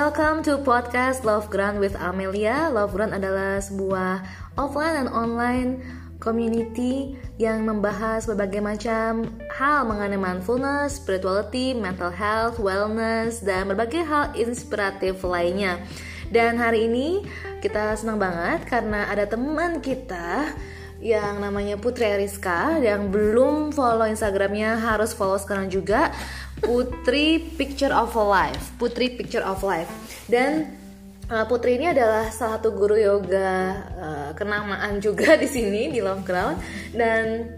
welcome to podcast Love Ground with Amelia. Love Ground adalah sebuah offline dan online community yang membahas berbagai macam hal mengenai mindfulness, spirituality, mental health, wellness, dan berbagai hal inspiratif lainnya. Dan hari ini kita senang banget karena ada teman kita yang namanya Putri Eriska yang belum follow Instagramnya harus follow sekarang juga Putri Picture of Life Putri Picture of Life dan uh, Putri ini adalah salah satu guru yoga uh, kenamaan juga di sini di Love Ground dan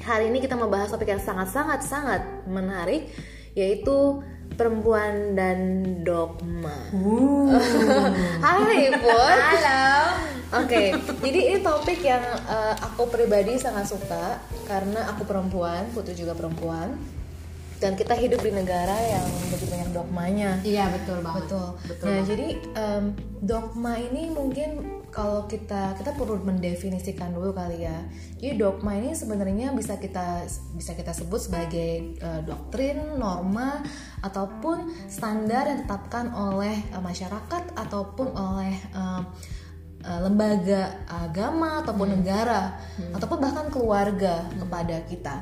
hari ini kita membahas topik yang sangat-sangat sangat menarik yaitu perempuan dan dogma. Uh. Hai Put. Halo. Oke, okay, jadi ini topik yang uh, aku pribadi sangat suka karena aku perempuan, Putri juga perempuan dan kita hidup di negara yang begitu banyak dogmanya. Iya betul banget. Betul. betul nah banget. jadi um, dogma ini mungkin kalau kita kita perlu mendefinisikan dulu kali ya. Jadi dogma ini sebenarnya bisa kita bisa kita sebut sebagai uh, doktrin, norma ataupun standar yang ditetapkan oleh uh, masyarakat ataupun oleh uh, lembaga agama ataupun hmm. negara hmm. ataupun bahkan keluarga hmm. kepada kita.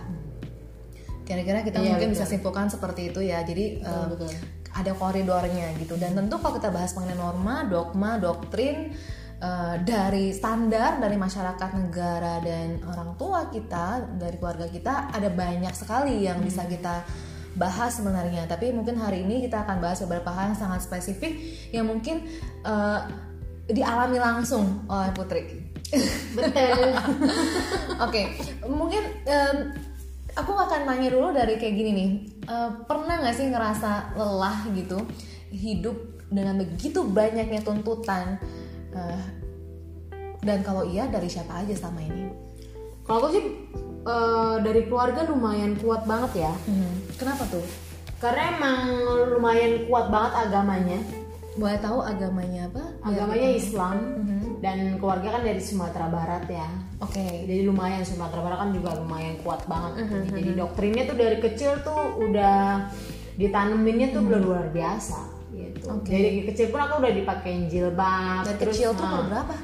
Kira-kira kita iya, mungkin betul. bisa simpulkan seperti itu ya. Jadi betul, um, betul. ada koridornya gitu. Dan tentu kalau kita bahas mengenai norma, dogma, doktrin uh, dari standar dari masyarakat, negara dan orang tua kita, dari keluarga kita ada banyak sekali yang hmm. bisa kita bahas sebenarnya. Tapi mungkin hari ini kita akan bahas beberapa hal yang sangat spesifik yang mungkin uh, dialami langsung oleh Putri. Betul. Oke, okay. mungkin um, aku akan nanya dulu dari kayak gini nih. Uh, pernah nggak sih ngerasa lelah gitu? Hidup dengan begitu banyaknya tuntutan. Uh, dan kalau iya dari siapa aja selama ini? Kalau aku sih uh, dari keluarga lumayan kuat banget ya. Hmm. kenapa tuh? Karena emang lumayan kuat banget agamanya. Boleh tahu agamanya apa? Agamanya ya, Islam. mm-hmm. Dan keluarga kan dari Sumatera Barat ya oke okay. jadi lumayan Sumatera Barat kan juga lumayan kuat banget mm-hmm. jadi doktrinnya tuh dari kecil tuh udah ditaneminnya tuh mm-hmm. luar biasa gitu okay. jadi kecil pun aku udah dipakein jilbab dari terus, kecil tuh nah, berapa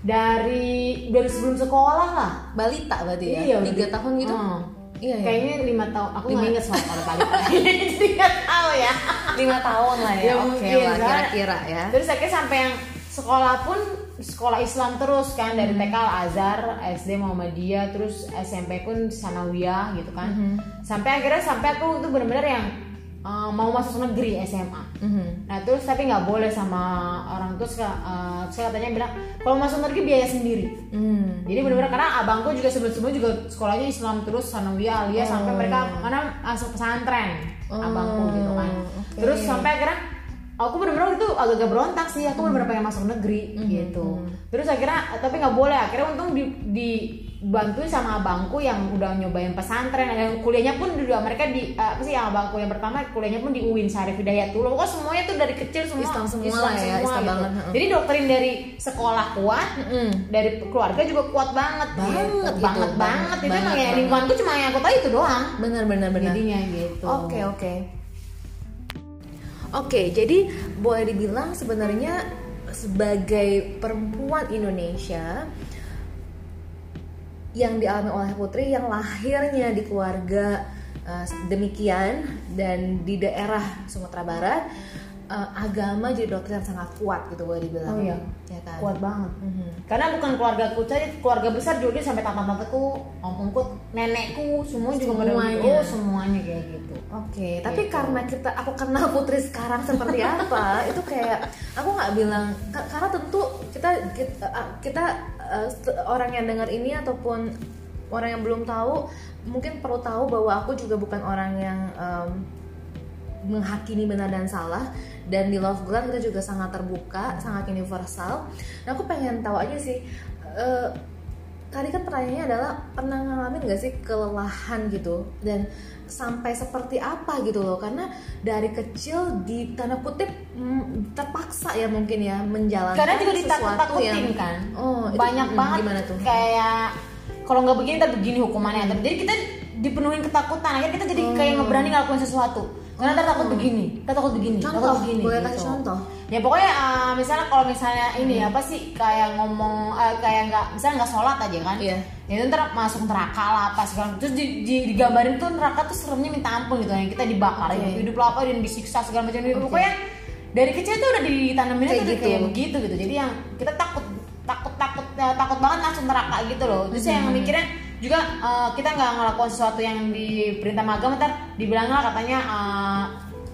dari dari sebelum sekolah lah balita berarti ya iya, tiga tahun gitu hmm. Iya, iya. Kayaknya lima tahun. Aku nggak inget soal kalau balik. Jadi nggak tahu ya. Lima tahun lah ya. ya Oke okay lah kira-kira ya. Terus akhirnya sampai yang sekolah pun sekolah Islam terus kan dari TK Al Azhar, SD Muhammadiyah, terus SMP pun Sanawiyah gitu kan. Mm -hmm. Sampai akhirnya sampai aku tuh bener-bener yang uh, mau masuk negeri SMA. Mm-hmm. Nah terus tapi nggak boleh sama orang tua. Uh, saya katanya bilang kalau masuk negeri biaya sendiri. Mm. Jadi benar-benar karena abangku juga sebelum-sebelum juga sekolahnya Islam terus sanawiyah alia oh. sampai mereka karena masuk pesantren oh. abangku gitu kan. Okay. Terus sampai akhirnya aku benar-benar itu agak-agak berontak sih. Aku benar-benar pengen masuk negeri mm-hmm. gitu. Terus akhirnya tapi nggak boleh. Akhirnya untung di, di bantuin sama abangku yang udah nyobain pesantren yang kuliahnya pun juga mereka di uh, apa sih yang abangku yang pertama kuliahnya pun di UIN Syarif Hidayat dulu kok semuanya tuh dari kecil semua Islam semua Islam ya, semua Islam gitu. banget. jadi doktrin dari sekolah kuat mm. dari keluarga juga kuat banget banget gitu. gitu, banget banget itu emang ya lingkunganku cuma yang aku tahu itu doang benar benar benar jadinya gitu oke okay, oke okay. Oke, jadi boleh dibilang sebenarnya sebagai perempuan Indonesia yang dialami oleh Putri yang lahirnya di keluarga uh, demikian dan di daerah Sumatera Barat uh, agama jadi doktrin yang sangat kuat gitu boleh dibilang oh, iya. ya kan kuat banget mm-hmm. karena bukan keluarga aku saja keluarga besar juga sampai tante-tanteku om-omku nenekku semua juga semuanya oh semuanya kayak gitu oke okay. gitu. tapi karena kita aku kenal Putri sekarang seperti apa itu kayak aku nggak bilang karena tentu kita kita, kita uh, orang yang dengar ini ataupun orang yang belum tahu mungkin perlu tahu bahwa aku juga bukan orang yang um, menghakimi benar dan salah dan di Love Ground kita juga sangat terbuka, sangat universal. Nah aku pengen tahu aja sih, uh, tadi kan pertanyaannya adalah pernah ngalamin gak sih kelelahan gitu dan sampai seperti apa gitu loh karena dari kecil di tanda kutip mm, terpaksa ya mungkin ya menjalankan karena juga sesuatu yang kan oh banyak itu, banget gimana tuh kayak kalau nggak begini kita begini hukumannya hmm. jadi kita dipenuhi ketakutan akhirnya kita jadi hmm. kayak ngeberani ngelakuin sesuatu karena ntar takut begini ntar takut begini Contoh, takut begini boleh gitu. kasih contoh? ya pokoknya uh, misalnya kalau misalnya ini Hmm. apa sih kayak ngomong uh, kayak nggak misalnya nggak sholat aja kan Iya. ya itu ntar masuk neraka lah apa segala terus di, di- digambarin tuh neraka tuh seremnya minta ampun gitu yang kita dibakar Oke. hidup hidup lo apa dan disiksa segala macam gitu pokoknya dari kecil tuh udah ditanamin Kayak tuh gitu. kayak begitu gitu jadi yang kita takut takut takut ya, takut banget masuk neraka gitu loh terus Hmm. yang mikirnya juga uh, kita nggak ngelakuin sesuatu yang diperintah agama ntar dibilang lah katanya uh,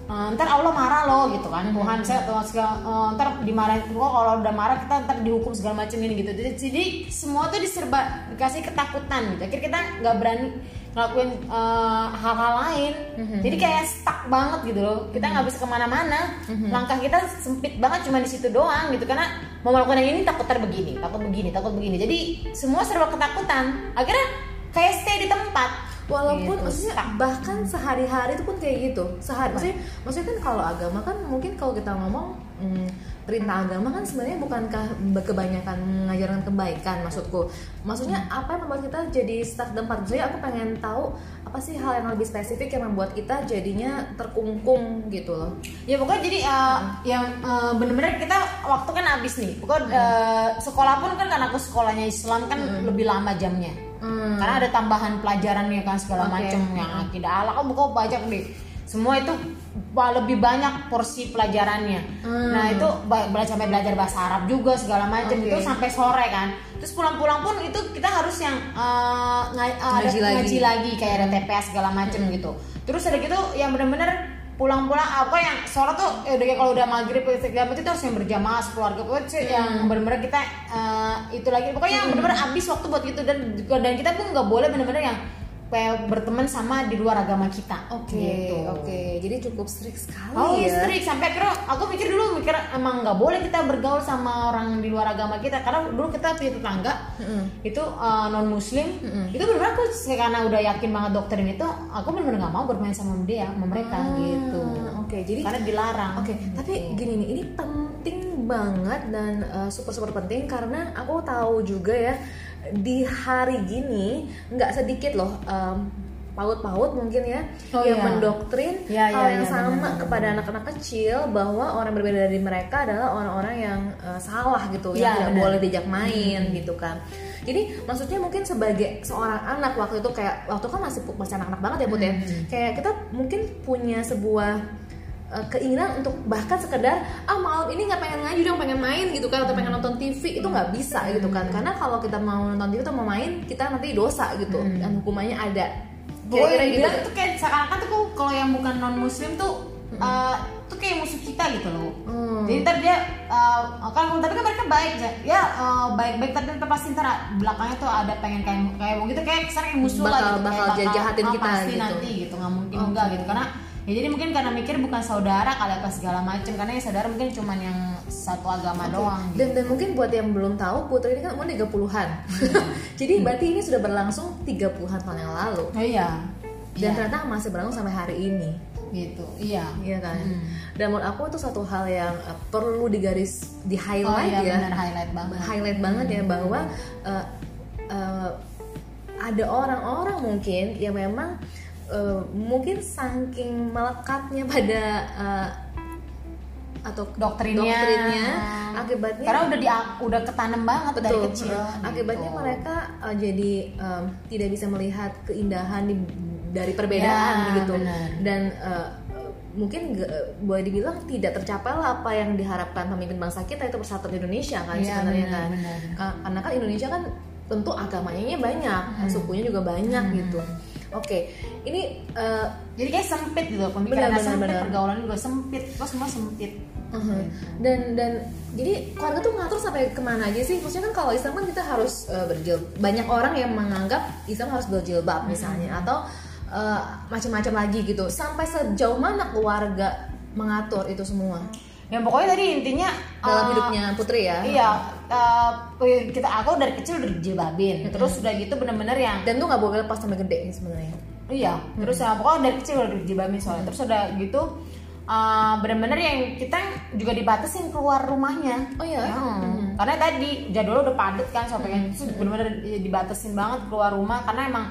uh, ntar Allah marah loh gitu kan. Hmm. Tuhan saya tuh segala, uh, ntar dimarahin kok kalau udah marah kita ntar dihukum segala macam ini gitu. Jadi, jadi semua tuh diserba dikasih ketakutan gitu. Akhirnya kita nggak berani ngelakuin uh, hal-hal lain. Hmm. jadi kayak stuck banget gitu loh. Kita nggak bisa ke mana-mana. Langkah kita sempit banget cuma di situ doang gitu. Karena mau melakukan yang ini takut ntar begini takut begini takut begini. Jadi semua serba ketakutan. Akhirnya kayak stay di tempat. Walaupun Gitu, maksudnya stuck. bahkan sehari-hari itu pun kayak gitu. Sehari maksudnya, maksudnya kan kalau agama kan mungkin kalau kita ngomong hmm, perintah agama kan sebenarnya bukankah kebanyakan mengajarkan kebaikan maksudku. Maksudnya apa yang membuat kita jadi stuck di tempat? Maksudnya aku pengen tahu apa sih hal yang lebih spesifik yang membuat kita jadinya terkungkung gitu loh. ya pokoknya jadi uh, yang uh, bener-bener kita waktu kan habis nih pokoknya uh, sekolah pun kan karena aku sekolahnya Islam kan lebih lama jamnya Hmm. karena ada tambahan pelajarannya kan segala Oke. macam yang akidah Allah kan buka banyak deh semua itu lebih banyak porsi pelajarannya. Hmm. nah itu belajar sampai belajar bahasa Arab juga segala macam. Oke. itu sampai sore kan. Terus pulang-pulang pun itu kita harus yang uh, nga- uh, ada Ngaji lagi. ngaji lagi kayak ada TPS segala macam gitu. Terus ada gitu yang bener-bener pulang-pulang apa yang sholat tuh ya udah kayak kalau udah maghrib segala macam itu harus yang berjamaah keluarga pokoknya sih yang bener-bener kita eh, itu lagi. Pokoknya yang bener-bener habis waktu buat itu dan dan kita pun nggak boleh bener-bener yang berteman sama di luar agama kita Oke, gitu. oke. Jadi cukup strict sekali Oh ya. strict sampai akhirnya aku mikir dulu mikir emang nggak boleh kita bergaul sama orang di luar agama kita karena dulu kita punya tetangga Mm-mm. itu non muslim itu benar aku karena udah yakin banget doktrin itu aku benar-benar nggak mau bermain sama dia sama mereka Ah, gitu Oke, jadi karena dilarang Oke, tapi gini nih, ini penting banget dan uh, super super penting karena aku tahu juga ya di hari gini nggak sedikit loh um, paut-paut mungkin ya Oh, yang iya. mendoktrin Iya, hal iya, yang iya, sama benar-benar. kepada anak-anak kecil bahwa orang berbeda dari mereka adalah orang-orang yang uh, salah gitu yang Iya, tidak benar. boleh diajak main gitu kan jadi maksudnya mungkin sebagai seorang anak waktu itu kayak waktu kan masih masih anak-anak banget ya Put ya kayak kita mungkin punya sebuah keinginan untuk bahkan sekedar ah malam ini nggak pengen ngaji dong pengen main gitu kan atau pengen nonton TV itu nggak bisa gitu kan. Karena kalau kita mau nonton TV atau mau main kita nanti dosa gitu. Dan hukumannya ada. Kira-kira gitu. dibilang itu kayak seakan-akan tuh kalau yang bukan non muslim tuh uh, tuh kayak musuh kita gitu loh. Hmm. Jadi ntar dia uh, kan tapi kan mereka baik ya, ya uh, baik-baik tapi pasti ntar belakangnya tuh ada pengen kayak kayak gitu kayak kesan kayak musuh lah Bakal- gitu bakal kayak jahatin ah, kita pasti gitu. nanti gitu nggak mungkin enggak gitu. Karena ya jadi mungkin karena mikir bukan saudara kali apa segala macem karena yang saudara mungkin cuman yang satu agama doang gitu. dan, dan mungkin buat yang belum tahu Putri ini kan umur 30-an jadi berarti ini sudah berlangsung 30-an tahun yang lalu Oh iya. dan Iya, ternyata masih berlangsung sampai hari ini gitu. Iya. Iya kan. Hmm. Dan menurut aku itu satu hal yang uh, perlu digaris di Oh highlight iya ya. benar highlight banget. Highlight banget ya bahwa uh, uh, ada orang-orang mungkin yang memang uh, mungkin saking melekatnya pada uh, atau Doktrinnya. doktrinnya, Hmm. akibatnya Karena udah di udah ketanam banget dari betul kecil. uh, akibatnya gitu. mereka uh, jadi um, tidak bisa melihat keindahan di- dari perbedaan Ya, gitu benar. dan uh, mungkin boleh dibilang tidak tercapai lah apa yang diharapkan pemimpin bangsa kita itu persatuan Indonesia kan Iya, sebenarnya benar, kan benar. Ka- karena kan Indonesia kan tentu agamanya banyak Hmm. sukunya juga banyak gitu oke ini uh, Jadi kayak sempit gitu, pemikiran benar, sempit, benar. pergaulan juga sempit, kok semua sempit. Uh-huh. Dan dan jadi keluarga tuh ngatur sampai ke mana aja sih? Maksudnya kan kalau Islam kan kita harus uh, berjil. Banyak orang yang menganggap Islam harus berjilbab misalnya atau uh, macam-macam lagi gitu. Sampai sejauh mana keluarga mengatur itu semua Yang pokoknya tadi intinya dalam eh, hidupnya Putri ya? Iya, eh, kita aku dari kecil udah dijilbabin. Terus udah gitu bener-bener yang Dan tuh nggak boleh lepas sampai gede sebenarnya. Iya, terus ya pokoknya dari kecil udah dijilbabin soalnya. Terus udah gitu uh, bener-bener yang kita juga dibatasin keluar rumahnya. Oh iya? Hmm. Karena tadi jadwal udah padet kan sampai kan terus bener-bener dibatasin banget keluar rumah karena emang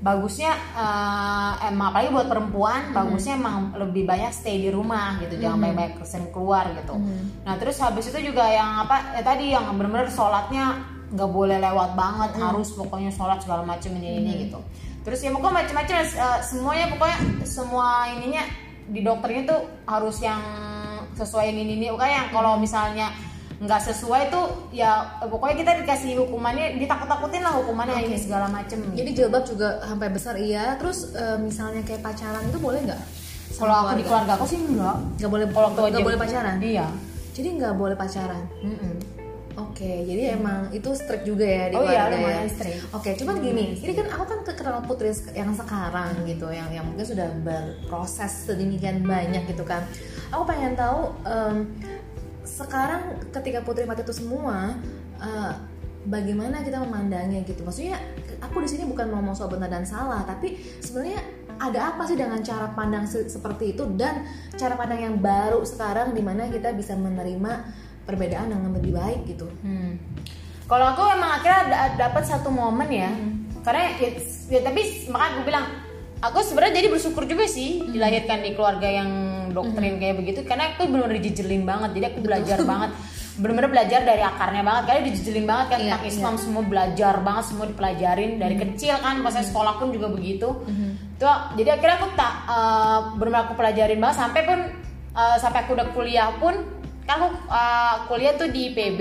bagusnya uh, emang apalagi buat perempuan bagusnya emang lebih banyak stay di rumah gitu jangan banyak-banyak sering keluar gitu. Nah terus habis itu juga yang apa ya tadi yang bener-bener sholatnya nggak boleh lewat banget harus pokoknya sholat segala macam ini ini gitu. Terus ya pokoknya macam-macam eh, semuanya pokoknya semua ininya di dokternya tuh harus yang sesuai ini ini pokoknya yang kalau misalnya nggak sesuai tuh ya pokoknya kita dikasih hukumannya ditakut-takutin lah hukumannya ini segala macem Jadi jilbab juga sampai besar iya. Terus eh, misalnya kayak pacaran itu boleh nggak? Kalau aku di keluarga aku sih enggak nggak boleh Kalau nggak boleh pacaran. iya Jadi nggak boleh pacaran. Mm-mm. Oke, jadi emang itu strict juga ya di Oh iya, keluarga ya. Oke, cuman gini, ini kan aku kan ke- kenal Putri yang sekarang gitu, yang yang mungkin sudah berproses sedemikian banyak gitu kan. Aku pengen tahu em, sekarang ketika Putri mati itu semua, eh, bagaimana kita memandangnya gitu. Maksudnya aku di sini bukan ngomong soal benar dan salah, tapi sebenarnya ada apa sih dengan cara pandang se- seperti itu dan cara pandang yang baru sekarang di mana kita bisa menerima perbedaan dengan lebih baik gitu. Hmm. Kalau aku emang akhirnya da- dapat satu momen ya, karena ya, ya tapi makanya aku bilang, aku sebenarnya jadi bersyukur juga sih dilahirkan di keluarga yang doktrin kayak begitu, karena aku benar-benar dijejelin banget, jadi aku belajar banget, benar-benar belajar dari akarnya banget, karena dijejelin banget kan Iya, tentang Islam semua belajar banget, semua dipelajarin dari kecil kan, pas saya sekolah pun juga begitu, tuh jadi akhirnya aku tak eh, benar-benar aku pelajarin banget sampai pun eh, sampai aku udah kuliah pun kan aku uh, kuliah tuh di PB.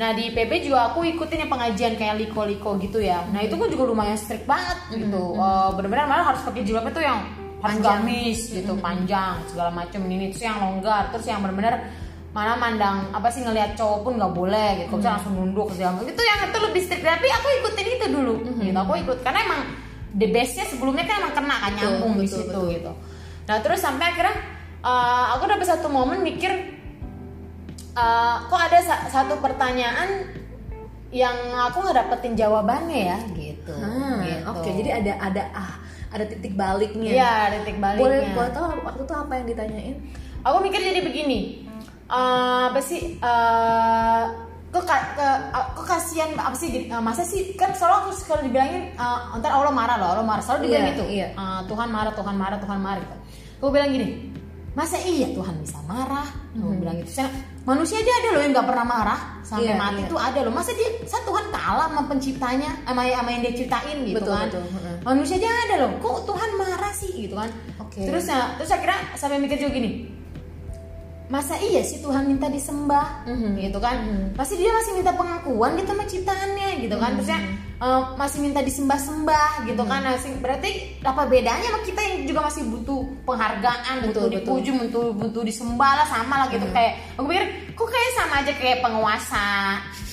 Nah di PB juga aku ikutin yang pengajian kayak liko-liko gitu ya. Nah itu kan juga lumayan strict banget gitu. Uh, Bener-bener malah harus pakai jilbab itu yang harus Panjang. gamis gitu, panjang segala macam ini terus yang longgar, terus yang bener-bener mana mandang apa sih ngelihat cowok pun nggak boleh gitu, bisa langsung nunduk segala macam. Itu yang itu lebih strict tapi aku ikutin itu dulu gitu. Aku ikut karena emang the bestnya sebelumnya kan emang kena kan Betul, nyambung di betul, situ betul. gitu. Nah terus sampai akhirnya uh, aku dapet satu momen mikir uh, kok ada sa- satu pertanyaan yang aku nggak dapetin jawabannya ya gitu. Ah, gitu. Oke, jadi ada ada ah ada titik baliknya. Iya, ada titik baliknya. Boleh boleh tahu waktu itu apa yang ditanyain? Aku mikir jadi begini, eh, apa sih? eh, kok ka- ke- kok kasihan apa sih eh, masa sih kan selalu aku kalau dibilangin eh, ntar Allah marah loh Allah marah selalu dibilang Iya, gitu iya. Eh, Tuhan marah Tuhan marah Tuhan marah gitu aku bilang gini masa iya Tuhan bisa marah aku bilang gitu Saya, manusia aja ada loh yang nggak pernah marah sampai Iya, mati iya. itu ada loh. Masa dia saat Tuhan kalah sama penciptanya sama, sama yang dia ciptain gitu Betul, kan? betul, manusia aja ada loh. Kok Tuhan marah sih gitu kan? Oke. terus ya terus akhirnya sampai mikir juga gini masa iya sih Tuhan minta disembah? Mhm. gitu kan? Pasti dia masih minta pengakuan gitu sama ciptaannya gitu kan? Terusnya Mhm. eh, masih minta disembah-sembah gitu kan? Masih- berarti apa bedanya sama kita yang juga masih butuh penghargaan butuh Betul, betul. dipuji butuh butuh disembah lah sama lah gitu. Kayak aku pikir kok kayak sama aja kayak penguasa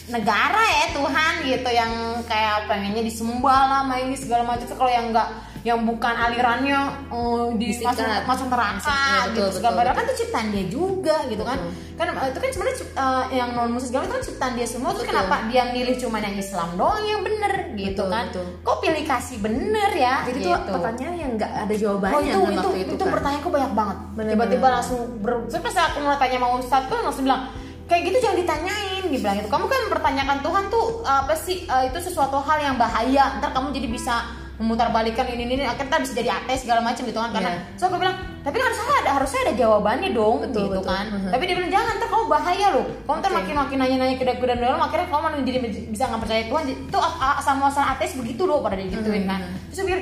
negara ya Tuhan gitu yang kayak pengennya disembah lah sama ini segala macam. Kalau yang enggak yang bukan alirannya eh, di masuk masuk neraka betul, gitu betul, segala betul. macam kan itu ciptaan dia juga gitu kan kan eh, itu kan sebenarnya eh, yang non muslim segala itu kan ciptaan dia semua Betul. kenapa dia milih cuma yang Islam doang yang bener gitu Betul, kan betul. kok pilih kasih bener ya Jadi gitu. itu pertanyaan yang nggak ada jawabannya Oh, itu kan itu waktu itu, itu, kan. pertanyaanku banyak banget. Tiba-tiba langsung ber Terus pas aku mau tanya sama Ustadz tuh langsung bilang kayak gitu jangan ditanyain dia bilang gitu. Kamu kan mempertanyakan Tuhan tuh apa sih itu sesuatu hal yang bahaya. Ntar kamu jadi bisa memutarbalikkan ini ini akhirnya ntar bisa jadi ateis segala macam gitu kan karena Iya. so aku bilang tapi kan harusnya ada harusnya ada jawabannya dong Betul, gitu betul. kan Mhm. tapi dia bilang jangan ntar kamu bahaya loh kamu ntar Oke. makin makin nanya nanya kuda-kuda dalam akhirnya kamu malah jadi bisa nggak percaya Tuhan itu sama asal ateis begitu loh pada digituin kan terus aku pikir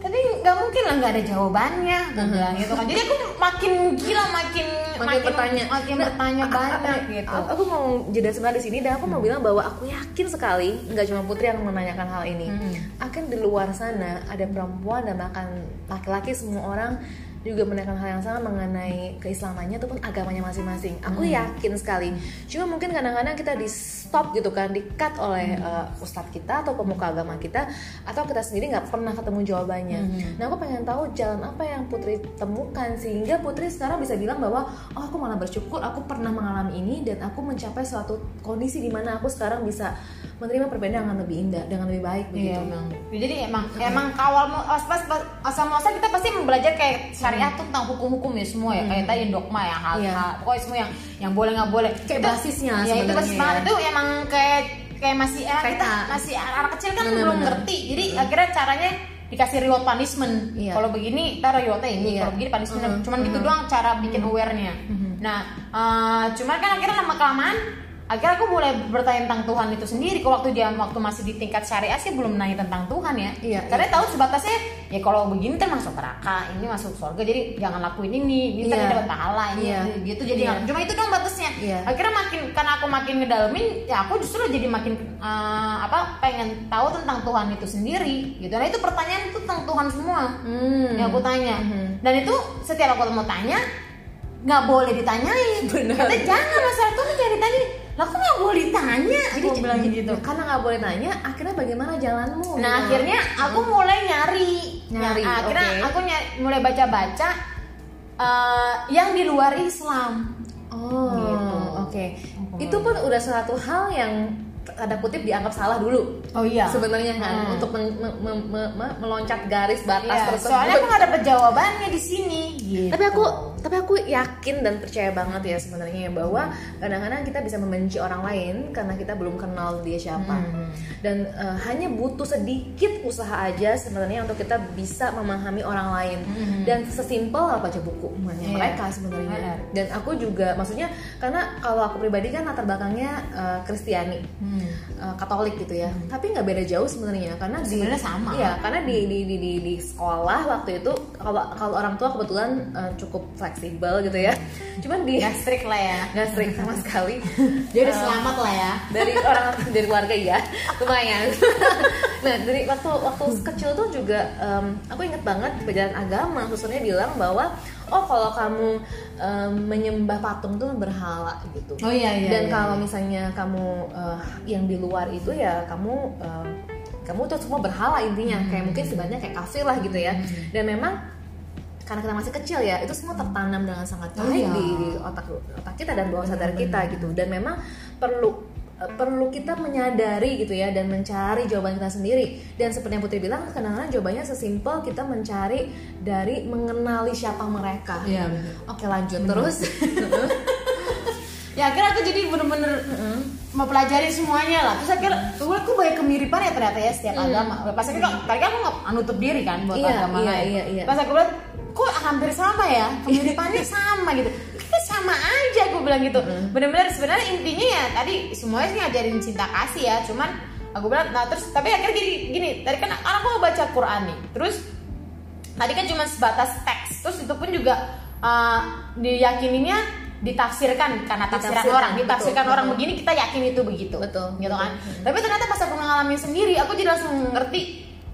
tapi nggak mungkin lah nggak ada jawabannya aku bilang gitu kan. Jadi aku makin gila makin makin bertanya. makin Nah, bertanya a- a- banyak a- gitu. aku mau jeda sebentar di sini dan aku mau bilang bahwa aku yakin sekali nggak cuma putri yang menanyakan hal ini. Hmm. akan di luar sana ada perempuan dan bahkan laki-laki semua orang juga menanyakan hal yang sama mengenai keislamannya ataupun agamanya masing-masing. Aku Hmm. yakin sekali. Cuma mungkin kadang-kadang kita di stop gitu kan, di cut oleh Hmm. uh, ustadz kita atau pemuka agama kita, atau kita sendiri nggak pernah ketemu jawabannya. Hmm. Nah, aku pengen tahu jalan apa yang Putri temukan sehingga Putri sekarang bisa bilang bahwa oh aku malah bersyukur aku pernah mengalami ini dan aku mencapai suatu kondisi di mana aku sekarang bisa menerima perbedaan dengan lebih indah, dengan lebih baik begitu. Iya emang. Jadi emang emang kawal pas pas asal muasal kita pasti belajar kayak syariat tuh tentang hukum-hukum ya semua ya kayak tadi dogma ya hal, hal pokoknya semua yang yang boleh nggak boleh. Kayak Itu- basisnya Ya itu basis banget ya. itu emang kayak kayak masih eh, kita masih anak kecil kan Bener, belum bener. ngerti. Jadi akhirnya caranya dikasih reward punishment Iya. kalau begini ntar rewardnya ini Iya. kalau begini punishment Mhm. cuman gitu Mhm. doang cara bikin awarenya nah eh, cuman kan akhirnya lama kelamaan akhirnya aku mulai bertanya tentang Tuhan itu sendiri waktu dia waktu masih di tingkat syariah sih belum nanya tentang Tuhan ya Iya, karena tahu sebatasnya ya kalau begini kan masuk neraka ini masuk surga jadi jangan lakuin ini ini Iya. kan dapat pahala ini Iya. gitu jadi Iya. cuma itu dong batasnya Iya. akhirnya makin karena aku makin ngedalamin ya aku justru jadi makin eh, apa pengen tahu tentang Tuhan itu sendiri gitu nah itu pertanyaan itu tentang Tuhan semua Hmm. yang aku tanya Mhm. dan itu setiap aku mau tanya nggak boleh ditanyain Benar. Katanya, jangan masalah Tuhan jangan ditanya lah kok nggak boleh ditanya jadi aku bilang gitu karena nggak boleh nanya akhirnya bagaimana jalanmu Nah gitu. akhirnya aku mulai nyari, Nyari, Nah, akhirnya oke. aku nyari, mulai baca-baca eh, yang di luar Islam. oh Gitu. oke itu pun udah suatu hal yang ada kutip dianggap salah dulu Oh iya. sebenarnya kan Hmm. untuk men- me- me- me- me- meloncat garis batas Iya, tersebut soalnya aku nggak dapet jawabannya di sini. Gitu. tapi aku tapi aku yakin dan percaya banget ya sebenarnya ya bahwa kadang-kadang kita bisa membenci orang lain karena kita belum kenal dia siapa Hmm. dan eh, hanya butuh sedikit usaha aja sebenarnya untuk kita bisa memahami orang lain Hmm. dan sesimpel baca buku Iya. mereka sebenarnya Benar. dan aku juga maksudnya karena kalau aku pribadi kan latar belakangnya eh, Kristiani Hmm. Eh, Katolik gitu ya tapi nggak beda jauh sebenarnya karena Sebenarnya sama. iya karena di di, di di di sekolah waktu itu kalau kalau orang tua kebetulan eh, cukup fleksibel gitu ya cuman di Nggak strict lah ya. nggak strict sama sekali Jadi Eh, selamat lah ya. dari orang dari keluarga ya lumayan nah dari waktu waktu kecil tuh juga em, aku inget banget pelajaran agama khususnya bilang bahwa oh kalau kamu em, menyembah patung tuh berhala gitu Oh iya iya. dan iya, kalau iya. misalnya kamu eh, yang di luar itu ya kamu em, kamu tuh semua berhala intinya Hmm. kayak mungkin sebenarnya kayak kafir lah gitu ya dan memang karena kita masih kecil ya itu semua tertanam dengan sangat Oh baik iya. di, di otak otak kita dan bawah sadar kita gitu dan memang perlu perlu kita menyadari gitu ya dan mencari jawaban kita sendiri dan seperti yang Putri bilang kadang-kadang jawabannya sesimpel kita mencari dari mengenali siapa mereka benar. oke lanjut terus Ya akhirnya aku jadi bener-bener mempelajari semuanya lah. Terus akhirnya tuh aku banyak kemiripan ya ternyata ya setiap agama. Pas akhirnya tadi aku nggak nutup diri kan buat Iya, agama iya, lain. iya, iya. Pas aku lihat kok hampir sama ya kemiripannya sama gitu. Kita sama aja aku bilang gitu. Bener-bener sebenarnya intinya ya tadi semuanya sih ngajarin cinta kasih ya. Cuman aku bilang nah terus tapi akhirnya gini gini tadi kan aku mau baca Quran nih. Terus tadi kan cuma sebatas teks terus itu pun juga uh, diyakininya ditafsirkan karena tafsiran Ditafsirkan, orang ditafsirkan betul, orang betul. begini kita yakin itu begitu Betul, gitu kan betul. tapi ternyata pas aku ngalamin sendiri aku jadi langsung ngerti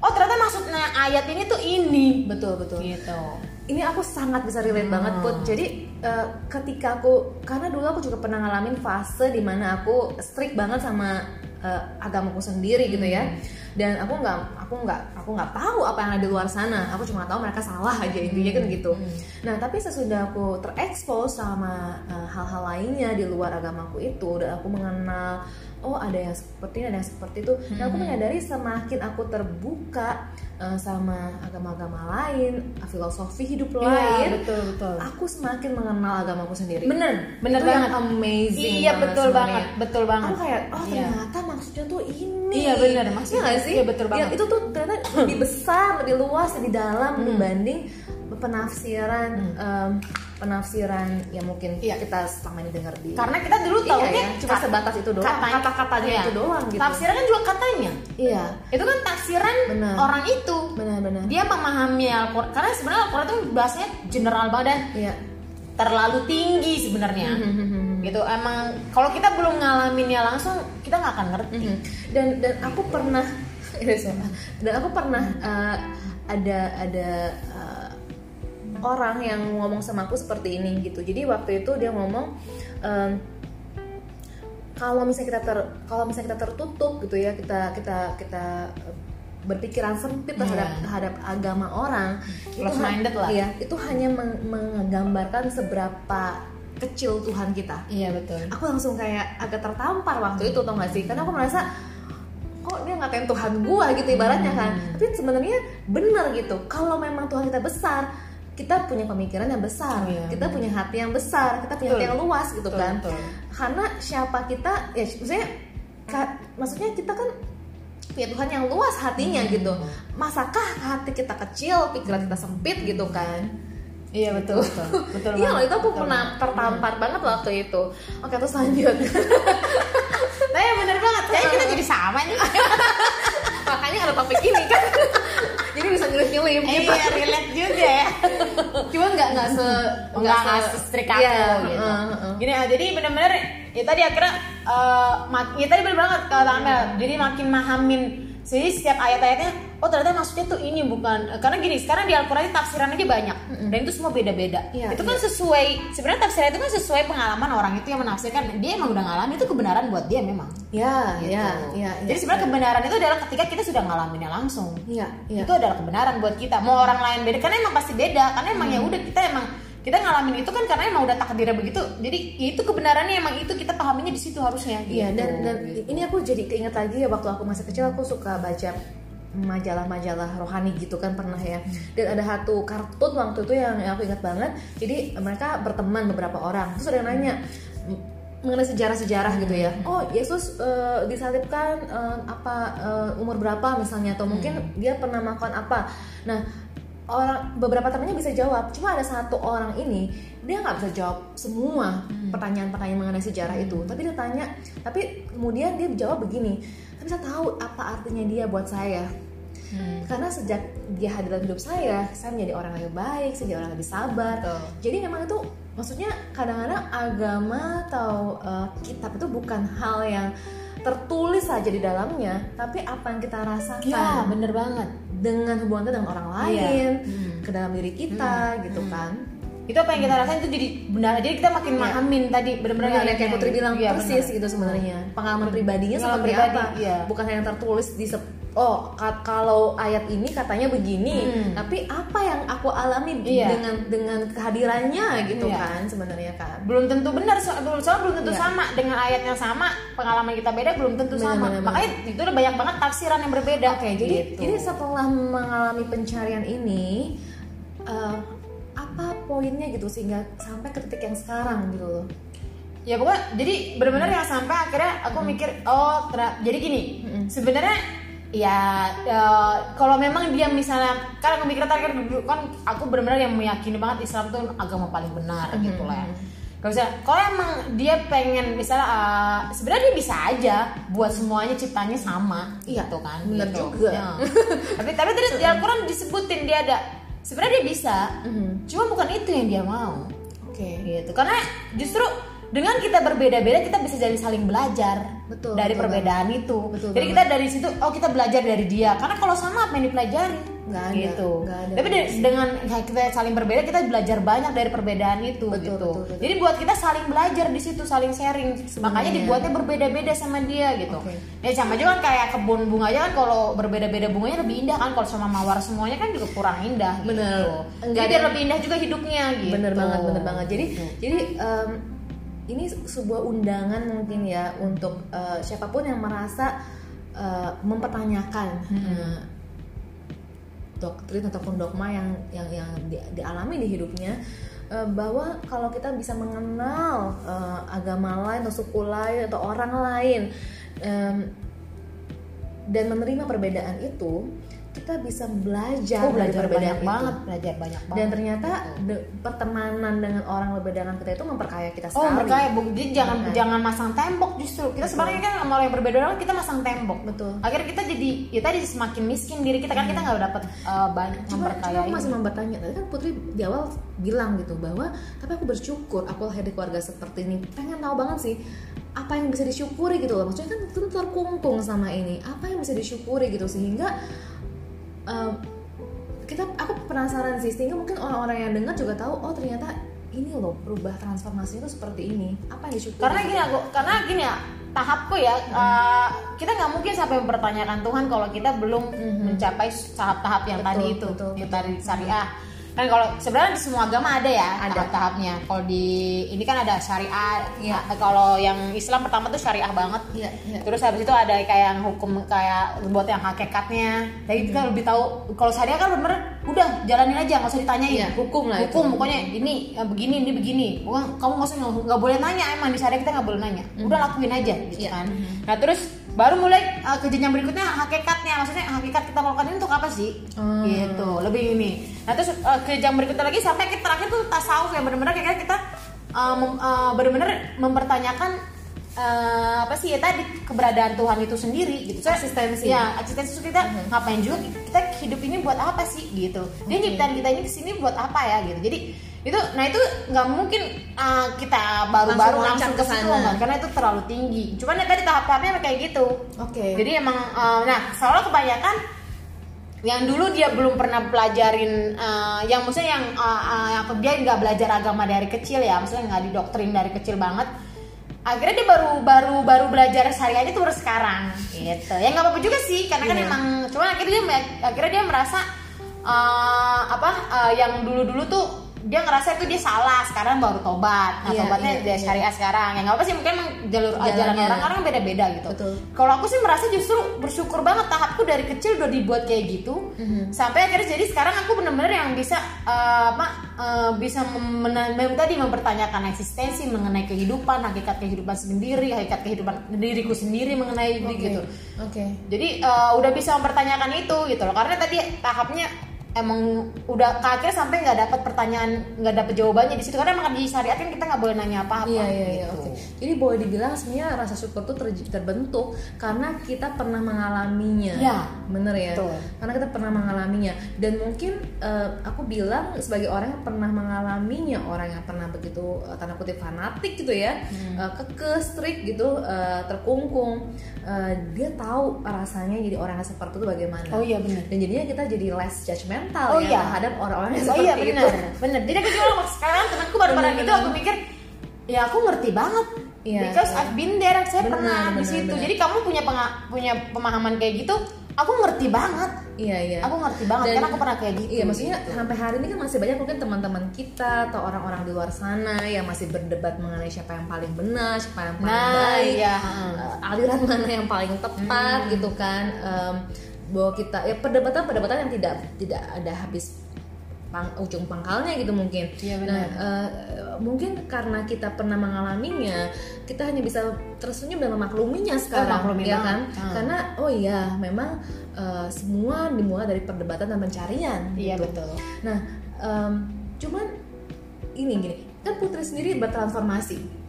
oh ternyata maksudnya ayat ini tuh ini. Betul betul. Gitu. Ini aku sangat bisa relate Hmm. banget put. Jadi eh, ketika aku karena dulu aku juga pernah ngalamin fase di mana aku strict banget sama eh, agamaku sendiri gitu ya. Hmm. dan aku nggak aku nggak aku nggak tahu apa yang ada di luar sana. Aku cuma tahu mereka salah aja intinya kan gitu. Hmm. nah tapi sesudah aku terekspos sama eh, hal-hal lainnya di luar agamaku itu dan aku mengenal oh ada yang seperti ini ada yang seperti itu. Dan Hmm. aku menyadari semakin aku terbuka eh, sama agama-agama lain filosofi hidup lain Iya, betul betul. aku semakin mengenal agamaku sendiri. Bener bener Itu yang banget. amazing iya banget betul banget betul banget. Aku kayak oh Iya. ternyata maksudnya tuh ini. Iya, bener, maksudnya. Iya nggak sih? Iya, betul banget. Ya, itu tuh ternyata lebih besar lebih luas lebih dalam dibanding penafsiran em, penafsiran yang mungkin Iya. kita selama ini dengar di karena kita dulu Iya tahunya ya, cuma sebatas itu doang katanya- kata-katanya iya. itu doang gitu. Tafsiran kan juga katanya. Iya. Itu kan tafsiran Benar. orang itu. Benar-benar dia memahami Al-Quran karena sebenarnya Al-Quran itu bahasanya general banget dan iya. Terlalu tinggi sebenarnya. Gitu emang kalau kita belum ngalaminnya langsung kita nggak akan ngerti. Dan dan aku pernah dan aku pernah uh, ada ada uh, orang yang ngomong sama aku seperti ini gitu. Jadi waktu itu dia ngomong um, kalau misalnya kita ter kalau misalnya kita tertutup gitu ya kita kita kita berpikiran sempit terhadap Iya. terhadap agama orang ha- minded lah. iya itu hanya meng- menggambarkan seberapa kecil Tuhan kita. Iya betul. Aku langsung kayak agak tertampar waktu itu tau gak sih? Karena aku merasa kok dia ngatain Tuhan gua? Gitu ibaratnya kan. Hmm. tapi sebenarnya benar gitu. Kalau memang Tuhan kita besar kita punya pemikiran yang besar Iya, kita punya hati yang besar kita punya Betul. hati yang luas gitu Betul, kan betul. karena siapa kita ya maksudnya ka- maksudnya kita kan punya Tuhan yang luas hatinya gitu masakah hati kita kecil pikiran kita sempit gitu kan Iya betul betul. betul iya loh itu aku betul pernah banget. tertampar banget waktu itu oke terus lanjut Nah, ya bener banget. Kayaknya kita jadi sama nih. makanya ada topik ini kan jadi bisa nyelip-nyelip gitu Iya, relate juga ya. cuma nggak nggak se Enggak nggak se-strict aku Iya, gitu. Gini ah, jadi bener-bener ya tadi akhirnya eh, mak- ya tadi bener banget kalau Amel. Jadi makin mahamin jadi setiap ayat-ayatnya oh ternyata maksudnya tuh ini bukan. Karena gini sekarang di Al-Qur'an ini tafsiran aja banyak. Dan itu semua beda-beda. Iya, itu kan sesuai sebenarnya tafsiran itu kan sesuai pengalaman orang itu yang menafsirkan. Dia emang udah ngalamin itu kebenaran buat dia memang. ya Gitu. ya ya Jadi sebenarnya kebenaran itu adalah ketika kita sudah ngalaminnya langsung. Iya iya. Itu adalah kebenaran buat kita. Mau orang lain beda karena emang pasti beda. Karena emang ya udah kita emang kita ngalamin itu kan karena emang udah takdirnya begitu. Jadi itu kebenarannya emang itu kita pahaminya di situ harusnya Iya gitu. dan dan ini aku jadi keinget lagi ya waktu aku masih kecil aku suka baca majalah-majalah rohani gitu kan pernah ya. Dan ada satu kartun waktu itu yang, aku ingat banget. Jadi mereka berteman beberapa orang. Terus ada yang nanya mengenai sejarah-sejarah gitu ya. Oh Yesus eh, disalibkan eh, apa eh, umur berapa misalnya? Atau mungkin dia pernah melakukan apa? Nah orang beberapa temannya bisa jawab. Cuma ada satu orang ini dia nggak bisa jawab semua pertanyaan-pertanyaan mengenai sejarah itu. Tapi dia tanya tapi kemudian dia jawab begini saya bisa tahu apa artinya dia buat saya. Hmm. karena sejak dia hadir dalam hidup saya saya menjadi orang yang lebih baik saya jadi orang yang lebih sabar. Betul. jadi memang itu maksudnya kadang-kadang agama atau uh, kitab itu bukan hal yang tertulis saja di dalamnya tapi apa yang kita rasakan. Ya bener banget dengan hubungan kita dengan orang Iya. lain Hmm. ke dalam diri kita gitu Hmm. kan itu apa yang kita rasain itu jadi benar jadi kita makin Iya. mahamin tadi bener-bener Benar, ayatnya kayak Putri gitu. bilang Iya, persis bener. gitu sebenarnya pengalaman pribadinya Pengalaman seperti pribadi, apa iya. bukan hanya tertulis di oh ka- kalau ayat ini katanya begini Hmm. tapi apa yang aku alami Iya. dengan dengan kehadirannya gitu Iya. kan sebenarnya kan belum tentu benar so- belum soalnya belum tentu Iya. sama dengan ayat yang sama pengalaman kita beda belum tentu Benar, sama benar, benar. makanya itu udah banyak banget tafsiran yang berbeda Oke, jadi Gitu. jadi setelah mengalami pencarian ini eh, apa poinnya gitu sehingga sampai ke titik yang sekarang gitu loh. ya pokoknya jadi benar-benar yang sampai akhirnya aku mikir oh jadi gini sebenarnya ya, ya, kalau memang dia misalnya kan aku mikir kan dulu kan aku benar-benar yang meyakini banget Islam tuh agama paling benar gitu lah ya. Gak bisa kalau emang dia pengen misalnya uh, sebenarnya dia bisa aja buat semuanya ciptanya sama Iya, gitu kan bener gitu. juga. Ya. tapi tapi tadi di Al-Quran disebutin dia ada sebenarnya dia bisa cuma bukan itu yang dia mau Oke. gitu karena justru dengan kita berbeda-beda kita bisa jadi saling belajar Betul, dari betul perbedaan itu Betul jadi kita dari situ oh kita belajar dari dia karena kalau sama apa yang dipelajari Nggak ada, gitu ada. tapi de- dengan ya, kita saling berbeda kita belajar banyak dari perbedaan itu Betul, gitu betul, betul. jadi buat kita saling belajar di situ saling sharing makanya dibuatnya berbeda-beda sama dia gitu Oke. ya sama juga kan kayak kebun bunga aja kan kalau berbeda-beda bunganya lebih indah kan kalau sama mawar semuanya kan juga kurang indah Bener. gitu. Enggak jadi biar lebih indah juga hidupnya gitu Bener banget, bener banget. Jadi Gitu. jadi em, ini sebuah undangan mungkin ya untuk eh, siapa pun yang merasa eh, mempertanyakan eh, doktrin ataupun dogma yang yang yang di- dialami di hidupnya eh, bahwa kalau kita bisa mengenal eh, agama lain atau suku lain atau orang lain em, dan menerima perbedaan itu kita bisa belajar Oh, belajar banyak itu. banget, belajar banyak banget. dan ternyata de- pertemanan dengan orang berbeda dengan kita itu memperkaya kita Oh, sekali berkaya, Bu. Jadi jangan Kan? jangan masang tembok justru. Kita sebenarnya kan sama orang yang berbeda orang kita masang tembok. Betul. Akhirnya kita jadi ya tadi semakin miskin diri kita kan kita nggak dapat uh, banyak cuma, cuma memperkaya. aku masih bertanya tadi kan Putri di awal bilang gitu bahwa tapi aku bersyukur aku lahir di keluarga seperti ini pengen tahu banget sih apa yang bisa disyukuri gitu loh maksudnya kan itu terkungkung sama ini apa yang bisa disyukuri gitu sehingga em, kita aku penasaran sih sehingga mungkin orang-orang yang dengar juga tahu oh ternyata ini loh berubah transformasi itu seperti ini. Apa yang disyukuri? Karena gini aku karena gini ya tahapku ya uh, kita nggak mungkin sampai mempertanyakan Tuhan kalau kita belum mencapai tahap-tahap yang Betul, tadi itu betul, yang tadi syariah kan kalau sebenarnya di semua agama ada ya Ada. tahap-tahapnya kalau di ini kan ada syariah. Nah, kalau yang Islam pertama tuh syariah banget Iya, iya. terus habis itu ada kayak yang hukum kayak buat yang hakikatnya jadi kita Hmm. lebih tahu kalau syariah kan bener udah jalanin aja nggak usah ditanyain Iya, hukum lah itu. hukum pokoknya ini eh, begini ini begini Pokoknya kamu nggak usah nggak boleh nanya emang di syariah kita nggak boleh nanya udah lakuin aja gitu Iya. kan nah terus baru mulai uh, ke jenjang berikutnya hakikatnya. Maksudnya hakikat kita melakukan ini untuk apa sih? Hmm. gitu lebih ini. Nah terus uh, ke jenjang berikutnya lagi sampai ke terakhir tuh tasawuf yang benar-benar kayak kita uh, mem- uh, benar-benar mempertanyakan uh, apa sih ya tadi keberadaan Tuhan itu sendiri gitu. Soalnya- Eksistensi. ya eksistensi kita ngapain juga? Kita hidup ini buat apa sih? Gitu. Dia nyiptain kita ini ke sini buat apa ya? Gitu. Jadi itu nah itu nggak mungkin uh, kita baru-baru Langsung langsung, ke situ sana. kan karena itu terlalu tinggi cuman ya tadi tahap-tahapnya kayak gitu Oke. jadi emang uh, nah soalnya kebanyakan yang dulu dia belum pernah pelajarin uh, yang maksudnya yang uh, uh, dia nggak belajar agama dari kecil ya maksudnya nggak didoktrin dari kecil banget akhirnya dia baru baru baru belajar syariahnya tuh baru sekarang gitu ya nggak apa-apa juga sih karena kan Iya. emang cuman akhirnya dia akhirnya dia merasa uh, apa uh, yang dulu-dulu tuh dia ngerasa itu dia salah sekarang baru tobat nah Iya, tobatnya iya, dia iya. syariah sekarang ya nggak apa sih mungkin emang jalur jalan Jalannya. orang orang beda-beda gitu Betul. kalau aku sih merasa justru bersyukur banget tahapku dari kecil udah dibuat kayak gitu Mhm. sampai akhirnya jadi sekarang aku benar-benar yang bisa eh, apa eh, bisa mem- tadi mempertanyakan eksistensi mengenai kehidupan hakikat kehidupan sendiri hakikat kehidupan diriku sendiri mengenai Oke. gitu Oke. jadi eh, udah bisa mempertanyakan itu gitu loh karena tadi tahapnya emang udah akhirnya sampai nggak dapat pertanyaan nggak dapat jawabannya di situ karena emang di syariat kan kita nggak boleh nanya apa-apa Iya iya iya. gitu. Oke. Jadi boleh dibilang sebenarnya rasa syukur tuh ter- terbentuk karena kita pernah mengalaminya. Iya. Bener ya. Betul. Karena kita pernah mengalaminya dan mungkin eh, aku bilang sebagai orang yang pernah mengalaminya, orang yang pernah begitu eh, tanda kutip fanatik gitu ya, Hmm. eh, kekeh, strict gitu, eh, terkungkung, eh, dia tahu rasanya jadi orang yang seperti itu bagaimana. oh iya benar Dan jadinya kita jadi less judgmental Oh ya iya. terhadap orang-orang yang Oh seperti iya itu. benar, benar. Jadi aku juga sekarang temanku baru pernah Benar, gitu benar. aku mikir ya aku ngerti banget. Iya, Because iya. I've been there, saya Benar, pernah di benar, situ. Jadi kamu punya penga- punya pemahaman kayak gitu, aku ngerti banget. Iya iya. Aku ngerti banget Dan- karena aku pernah kayak gitu. Iya, maksudnya sampai hari ini kan masih banyak mungkin teman-teman kita atau orang-orang di luar sana yang masih berdebat mengenai siapa yang paling benar, siapa yang paling Nah, baik, iya. eh, aliran mana yang paling tepat Hmm. gitu kan. Em, bahwa kita ya perdebatan-perdebatan yang tidak tidak ada habis pang, ujung pangkalnya gitu mungkin. Benar. Nah, eh, mungkin karena kita pernah mengalaminya, kita hanya bisa tersenyum dan memakluminya sekarang, maklumi ya kan? Hmm. Karena oh iya, memang eh, semua dimulai dari perdebatan dan pencarian. Iya gitu. betul. Nah, em, cuman ini gini, kan Putri sendiri bertransformasi.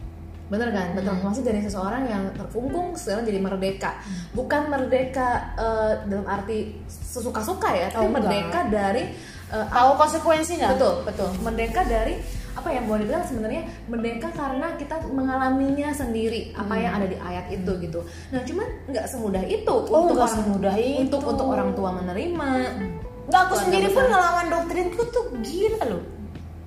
Bener kan? Hmm. Bertransformasi dari seseorang yang terkungkung sekarang jadi merdeka. Bukan merdeka eh, dalam arti sesuka-suka ya, tapi Oh, enggak. merdeka dari eh, Tahu konsekuensinya? betul betul merdeka dari apa yang boleh dibilang sebenarnya merdeka karena kita mengalaminya sendiri apa Hmm. yang ada di ayat itu gitu nah cuman nggak semudah itu Oh, nggak orang- semudah itu. untuk untuk orang tua menerima Nggak aku sendiri pun ngelawan doktrinku tuh gila loh.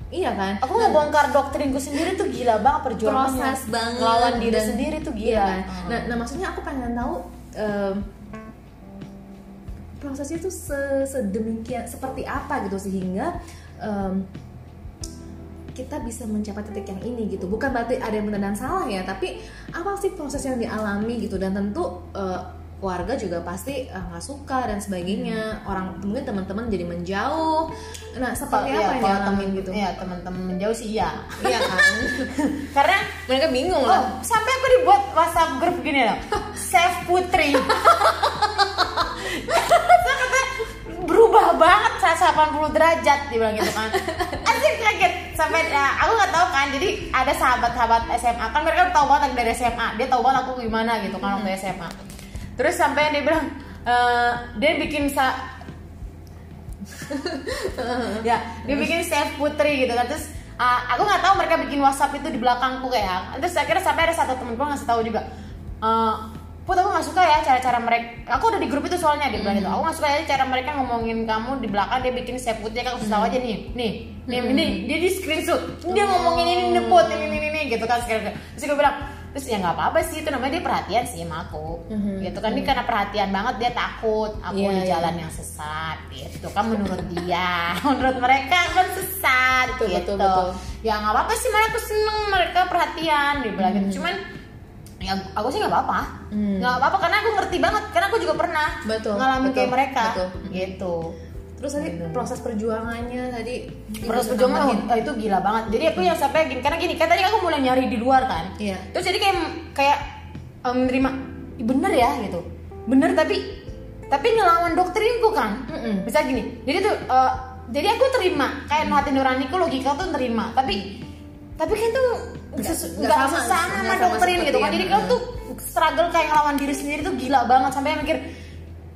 iya kan Aku ngebongkar doktrinku sendiri tuh gila banget perjuangannya. proses banget Ngelawan diri dan- sendiri tuh iya gila. kan? Hmm. nah, nah maksudnya aku pengen tahu em, prosesnya itu se- sedemikian seperti apa gitu sehingga em, kita bisa mencapai titik yang ini gitu. Bukan berarti ada yang benar dan salah ya tapi apa sih proses yang dialami gitu? Dan tentu eh, keluarga juga pasti eh, nggak suka dan sebagainya. Orang mungkin teman-teman jadi menjauh. Nah seperti apa yang kalau dialami temen- gitu? Iya, teman-teman menjauh sih iya. iya kan? Karena mereka bingung Oh, lah. sampai aku dibuat WhatsApp grup gini loh. Save Putri. Saya kata berubah banget 180 derajat dibilang gitu kan. Asik kaget sampai ya, aku nggak tahu kan. Jadi ada sahabat-sahabat SMA kan mereka tahu banget aku dari SMA. Dia tahu banget aku gimana gitu kan waktu SMA. Terus sampai dia bilang eh, dia bikin sa ya dia bikin save putri gitu kan terus uh, aku nggak tahu mereka bikin WhatsApp itu di belakangku kayak terus akhirnya sampai ada satu temen gue ngasih tahu juga uh, Put aku nggak suka ya cara-cara mereka aku udah di grup itu soalnya dia bilang gitu. Aku nggak suka ya cara mereka ngomongin kamu di belakang dia bikin save putri kan aku tahu aja nih nih nih ini dia di screenshot dia ngomongin ini nih put ini ini ini gitu kan sekarang terus gue bilang terus ya nggak apa-apa sih itu namanya dia perhatian sih sama aku. Mhm. gitu kan dia karena perhatian banget dia takut aku Iya, di iya. jalan yang sesat gitu kan menurut dia. Menurut mereka kan sesat Betul, gitu. betul, betul. ya nggak apa-apa sih mereka seneng mereka perhatian dia bilang gitu cuman ya aku sih nggak apa-apa Hmm. nggak apa-apa karena aku ngerti banget karena aku juga pernah Betul, ngalamin betul, kayak mereka betul. gitu Terus tadi proses perjuangannya tadi Proses Ibu perjuangan oh, itu gila banget. Jadi aku yang sampai gini karena gini kan tadi aku mulai nyari di luar kan. Iya. Terus jadi kayak kayak um, menerima "Ih, bener ya gitu bener tapi tapi ngelawan doktrinku kan Mm-mm. bisa gini jadi tuh eh, jadi aku terima kayak hati nuraniku logika tuh terima tapi tapi kan tuh Nggak- sama, sama sama doktrin seperti gitu kan. jadi kau tuh struggle kayak ngelawan diri sendiri tuh gila banget. Sampai mikir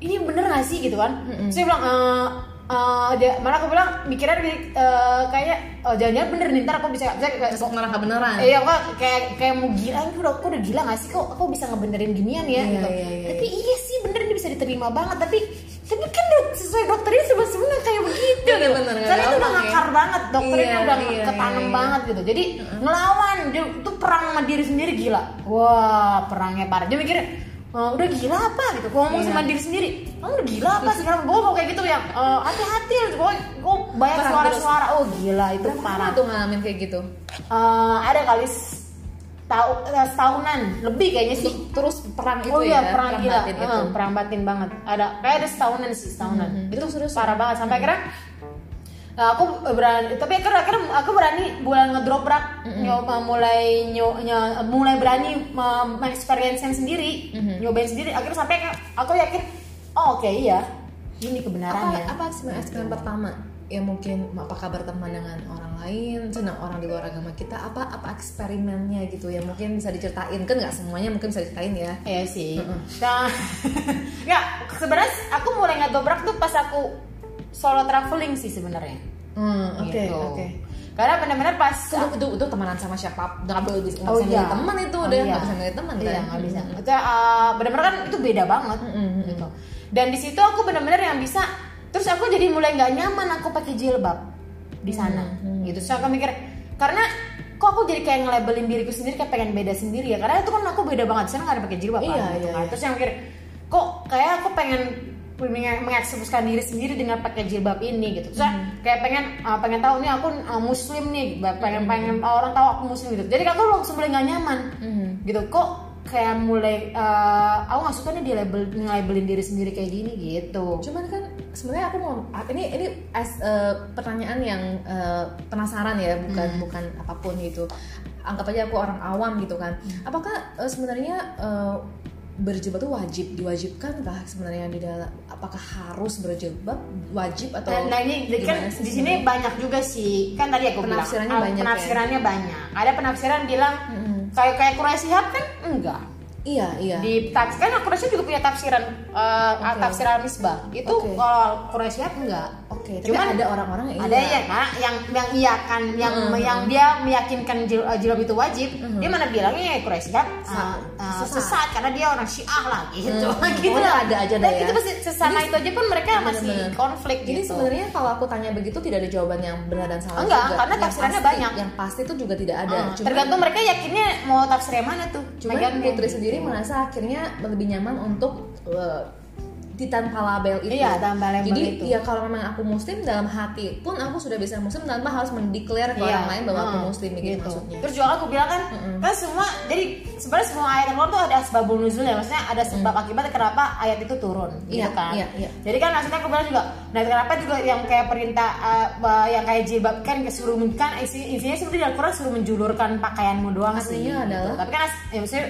ini bener gak sih? gitu kan. Terus saya bilang eh eh, dia mana aku bilang mikirnya gini, eh, kayak oh, jangan-jangan bener nih ntar aku bisa bisa kayak Terus ngerangka beneran. Iya kok kayak kayak mau gila, aku udah, aku udah gila gak sih? Kok aku bisa ngebenerin ginian ya? Iya, gitu. iya, iya, tapi iya sih bener ini bisa diterima banget. Tapi tapi kan dok- sesuai dokternya sebenarnya kayak begitu Bener, gitu. bener, nggak Soalnya itu udah gampang ya. ngakar banget dokternya Iya, udah iya, ketanam iya, iya. banget gitu. Jadi ngelawan dia itu perang sama diri sendiri gila. Wah perangnya parah. Dia mikir "Eh, udah gila apa gitu. Gua ngomong Iya. sama diri sendiri. Kamu udah gila apa sih? Gue mau kayak gitu ya. eh, hati-hati. Gue gue banyak suara-suara. Oh gila itu Berapa parah. tuh ngalamin kayak gitu Eh, ada kali tahu eh, setahunan. Lebih kayaknya sih. Terus perang itu oh iya ya? perang gila. batin Eh, itu perang batin banget. Ada kayak ada setahunan sih setahunan. Mhm. itu Itu serius. parah banget. Sampai akhirnya eh, aku berani tapi akhirnya, akhirnya aku berani bulan ngedrop rak nyoba mulai nyo, nyo- mulai berani mengeksperiencen sendiri. Mhm. nyobain sendiri. Akhirnya sampai aku yakin oh oke iya. Ini apa kebenarannya apa eksperimen pertama ya mungkin apakah berteman dengan orang lain senang orang di luar agama kita apa apa eksperimennya gitu ya mungkin bisa diceritain kan nggak semuanya mungkin bisa diceritain ya Iya sih. Nah, nggak sebenarnya aku mulai ngedobrak tuh pas aku solo traveling sih sebenarnya. Hmm, oke Gitu. oke Karena benar-benar pas itu, itu itu temenan sama siapa nggak boleh bisa nggak Oh iya. teman itu Oh udah iya. nggak bisa milih teman Iya kan nggak bisa. Itu uh, benar-benar kan itu beda banget. Mm-mm. Gitu. Dan di situ aku benar-benar yang bisa. Terus aku jadi mulai nggak nyaman aku pakai jilbab di sana. Mm-hmm. Gitu. Terus aku mikir karena kok aku jadi kayak nge-labelin diriku sendiri kayak pengen beda sendiri ya karena itu kan aku beda banget sana nggak ada pakai jilbab kan, Iya, gitu iya, kan. iya. terus yang mikir kok kayak aku pengen menge- mengekspresikan diri sendiri dengan pakai jilbab ini gitu terus Mm-hmm. kayak pengen uh, pengen tahu nih aku uh, muslim nih pengen Mm-hmm. pengen orang tahu aku muslim gitu jadi aku langsung mulai nggak nyaman Mhm. gitu kok kayak mulai uh, aku nggak suka nih di label labelin diri sendiri kayak gini gitu Cuman kan sebenarnya aku mau ini ini as eh, pertanyaan yang eh, penasaran ya bukan Hmm. bukan apa pun gitu. Anggap aja aku orang awam gitu kan. Hmm. Apakah eh, sebenarnya eh, berjilbab itu wajib diwajibkan kah sebenarnya di dalam apakah harus berjilbab wajib atau Nah, nah ini kan di sini banyak juga sih kan tadi aku Penafsirannya bilang ah, banyak ya? penafsirannya banyak ada penafsiran bilang Mm-mm. kayak kayak Quraisy Shihab kan enggak Iya iya. di tafsir kan Quraisy juga punya tafsiran uh, Oke. tafsiran misbah itu Oke. kalau Quraisy enggak Oke. Tapi Cuman ada orang-orang yang ada iya. ya kak yang yang iya kan yang Mhm. yang dia meyakinkan jil, uh, jilbab itu wajib Mhm. dia mana bilangnya ya Quraisy Shihab uh, Sa- uh, sesat. sesat karena dia orang Syiah lah gitu Hmm. gitu Oh, ada aja Dan ya. itu pasti sesama itu aja pun mereka masih Bener-bener. konflik Jadi gitu sebenarnya kalau aku tanya begitu tidak ada jawaban yang benar dan salah Enggak, juga. karena tafsirannya banyak. Yang pasti itu juga tidak ada. Uh, Cuman- tergantung mereka yakinnya mau tafsir yang mana tuh Cuman. Putri sendiri merasa akhirnya lebih nyaman untuk uh, di tanpa label itu. Iya, tanpa label Jadi itu. ya kalau memang aku muslim dalam hati pun aku sudah bisa muslim tanpa harus mendeklar ke Iya, orang lain bahwa aku uh, muslim gitu, maksudnya. Terus juga aku bilang kan, Mm-mm. kan semua jadi sebenarnya semua ayat yang keluar tuh ada sebabul nuzul ya, maksudnya ada sebab akibat kenapa ayat itu turun, gitu Iya, kan. iya, iya. Jadi kan maksudnya aku bilang juga, nah kenapa juga yang kayak perintah uh, yang kayak jilbab kan suruh kan isi, isinya sebenarnya di Al-Quran suruh menjulurkan pakaianmu doang sih. Artinya adalah? Tapi kan ya maksudnya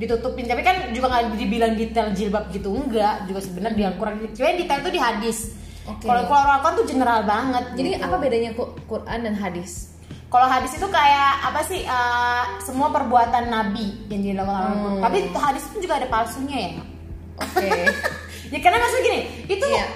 ditutupin tapi kan juga nggak dibilang detail jilbab gitu enggak juga sebenarnya di Al-Quran cuma yang detail tuh di hadis Oke. kalau kalau Al-Quran tuh general banget Jadi gitu. apa bedanya Qu- Quran dan hadis? Kalau hadis itu kayak apa sih? eh, semua perbuatan Nabi yang dilakukan Hmm. Tapi hadis itu juga ada palsunya ya. Oke. Ya karena maksudnya gini, itu Iya.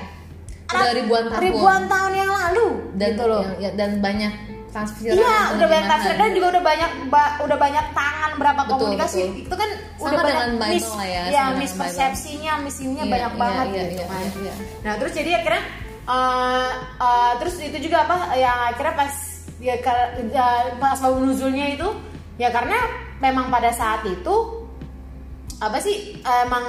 Udah ribuan tahun. ribuan tahun yang lalu dan gitu loh. yang- ya, dan banyak tafsiran Iya, udah banyak tafsir dan juga udah banyak ba- udah banyak tangan berapa Betul, komunikasi betul. itu kan Sama udah banyak Bible mis, ya, ya mispersepsinya, misinya Iya, banyak iya, banget iya, gitu iya, kan. iya, iya. Nah terus jadi akhirnya eh, eh, terus itu juga apa yang akhirnya pas ya, ya pas bau nuzulnya itu ya karena memang pada saat itu apa sih emang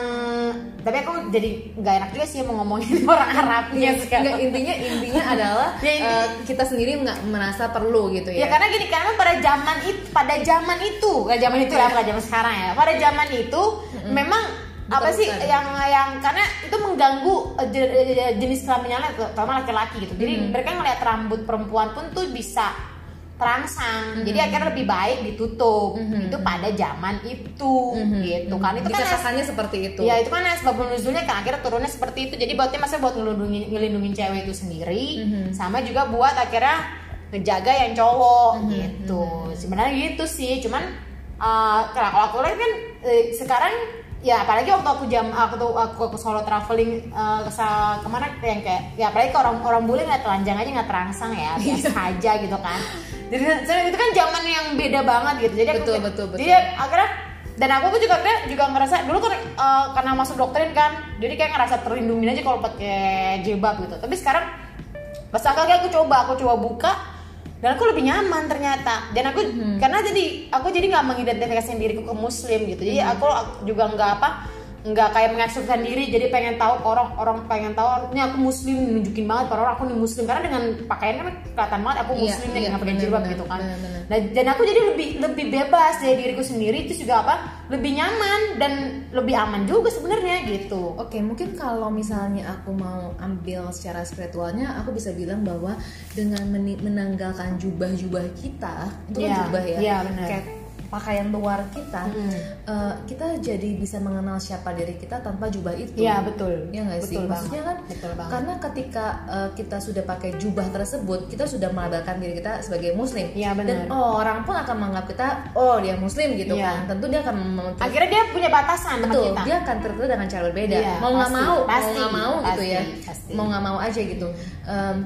tapi aku jadi nggak enak juga sih mau ngomongin orang Arabnya Nggak, sekarang. intinya intinya adalah Ya, inti- eh, kita sendiri nggak merasa perlu gitu Ya. Ya. karena gini karena pada zaman itu pada zaman itu nggak zaman itu ya bukan zaman sekarang ya. Pada zaman itu memang apa sih yang yang karena itu mengganggu eh, je- je- jenis kelaminnya terutama laki-laki gitu. Jadi mereka ngeliat rambut perempuan pun tuh bisa terangsang. Jadi akhirnya lebih baik ditutup. Itu pada zaman itu gitu kan. Itu kan seperti itu. Ya itu kan sebab nuzulnya kan akhirnya turunnya seperti itu. Jadi buatnya maksudnya buat ngelindungin, ngelindungin cewek itu sendiri, sama juga buat akhirnya ngejaga yang cowok gitu. Sebenarnya gitu sih, cuman uh, kalau kalau aku lihat kan eh, sekarang ya apalagi waktu aku jam aku tuh aku ke solo traveling uh, ke ke mana yang kayak ya apalagi ke orang orang bule nggak telanjang aja nggak terangsang ya biasa aja gitu kan. Jadi itu kan zaman yang beda banget gitu. Jadi aku Betul, kayak- betul, betul. jadi akhirnya dan aku tuh juga akhirnya juga ngerasa dulu kan uh, karena masuk doktrin kan jadi kayak ngerasa terlindungi aja kalau pakai jilbab gitu. Tapi sekarang pas kali aku coba aku coba buka dan aku lebih nyaman ternyata. Dan aku karena jadi aku jadi nggak mengidentifikasikan diriku ke muslim gitu. Jadi aku juga nggak apa nggak kayak mengekspresikan diri jadi pengen tahu orang orang pengen tahu ini aku muslim nunjukin banget para orang aku nih muslim karena dengan pakaian kan kelihatan banget aku Iya, muslim iya, dengan pakai benar, jilbab gitu kan benar, benar. dan, dan aku jadi lebih lebih bebas dari diriku sendiri itu juga apa lebih nyaman dan lebih aman juga sebenarnya gitu Oke, mungkin kalau misalnya aku mau ambil secara spiritualnya, aku bisa bilang bahwa dengan menanggalkan jubah-jubah kita, itu kan Iya, jubah ya, iya, benar. kayak pakaian luar kita, Hmm. eh, kita jadi bisa mengenal siapa diri kita tanpa jubah itu. Iya, betul. Ya nggak sih? Betul Maksudnya banget. kan, Betul banget. karena ketika eh, kita sudah pakai jubah tersebut, kita sudah melabelkan diri kita sebagai muslim. Iya, benar. Dan orang pun akan menganggap kita, oh dia muslim gitu Iya. kan. Tentu dia akan akhirnya dia punya batasan sama Betul, kita dia akan tertulis dengan cara berbeda. Iya, mau nggak mau, pasti, mau nggak mau gitu pasti, ya. pasti. Mau nggak mau aja gitu. Em,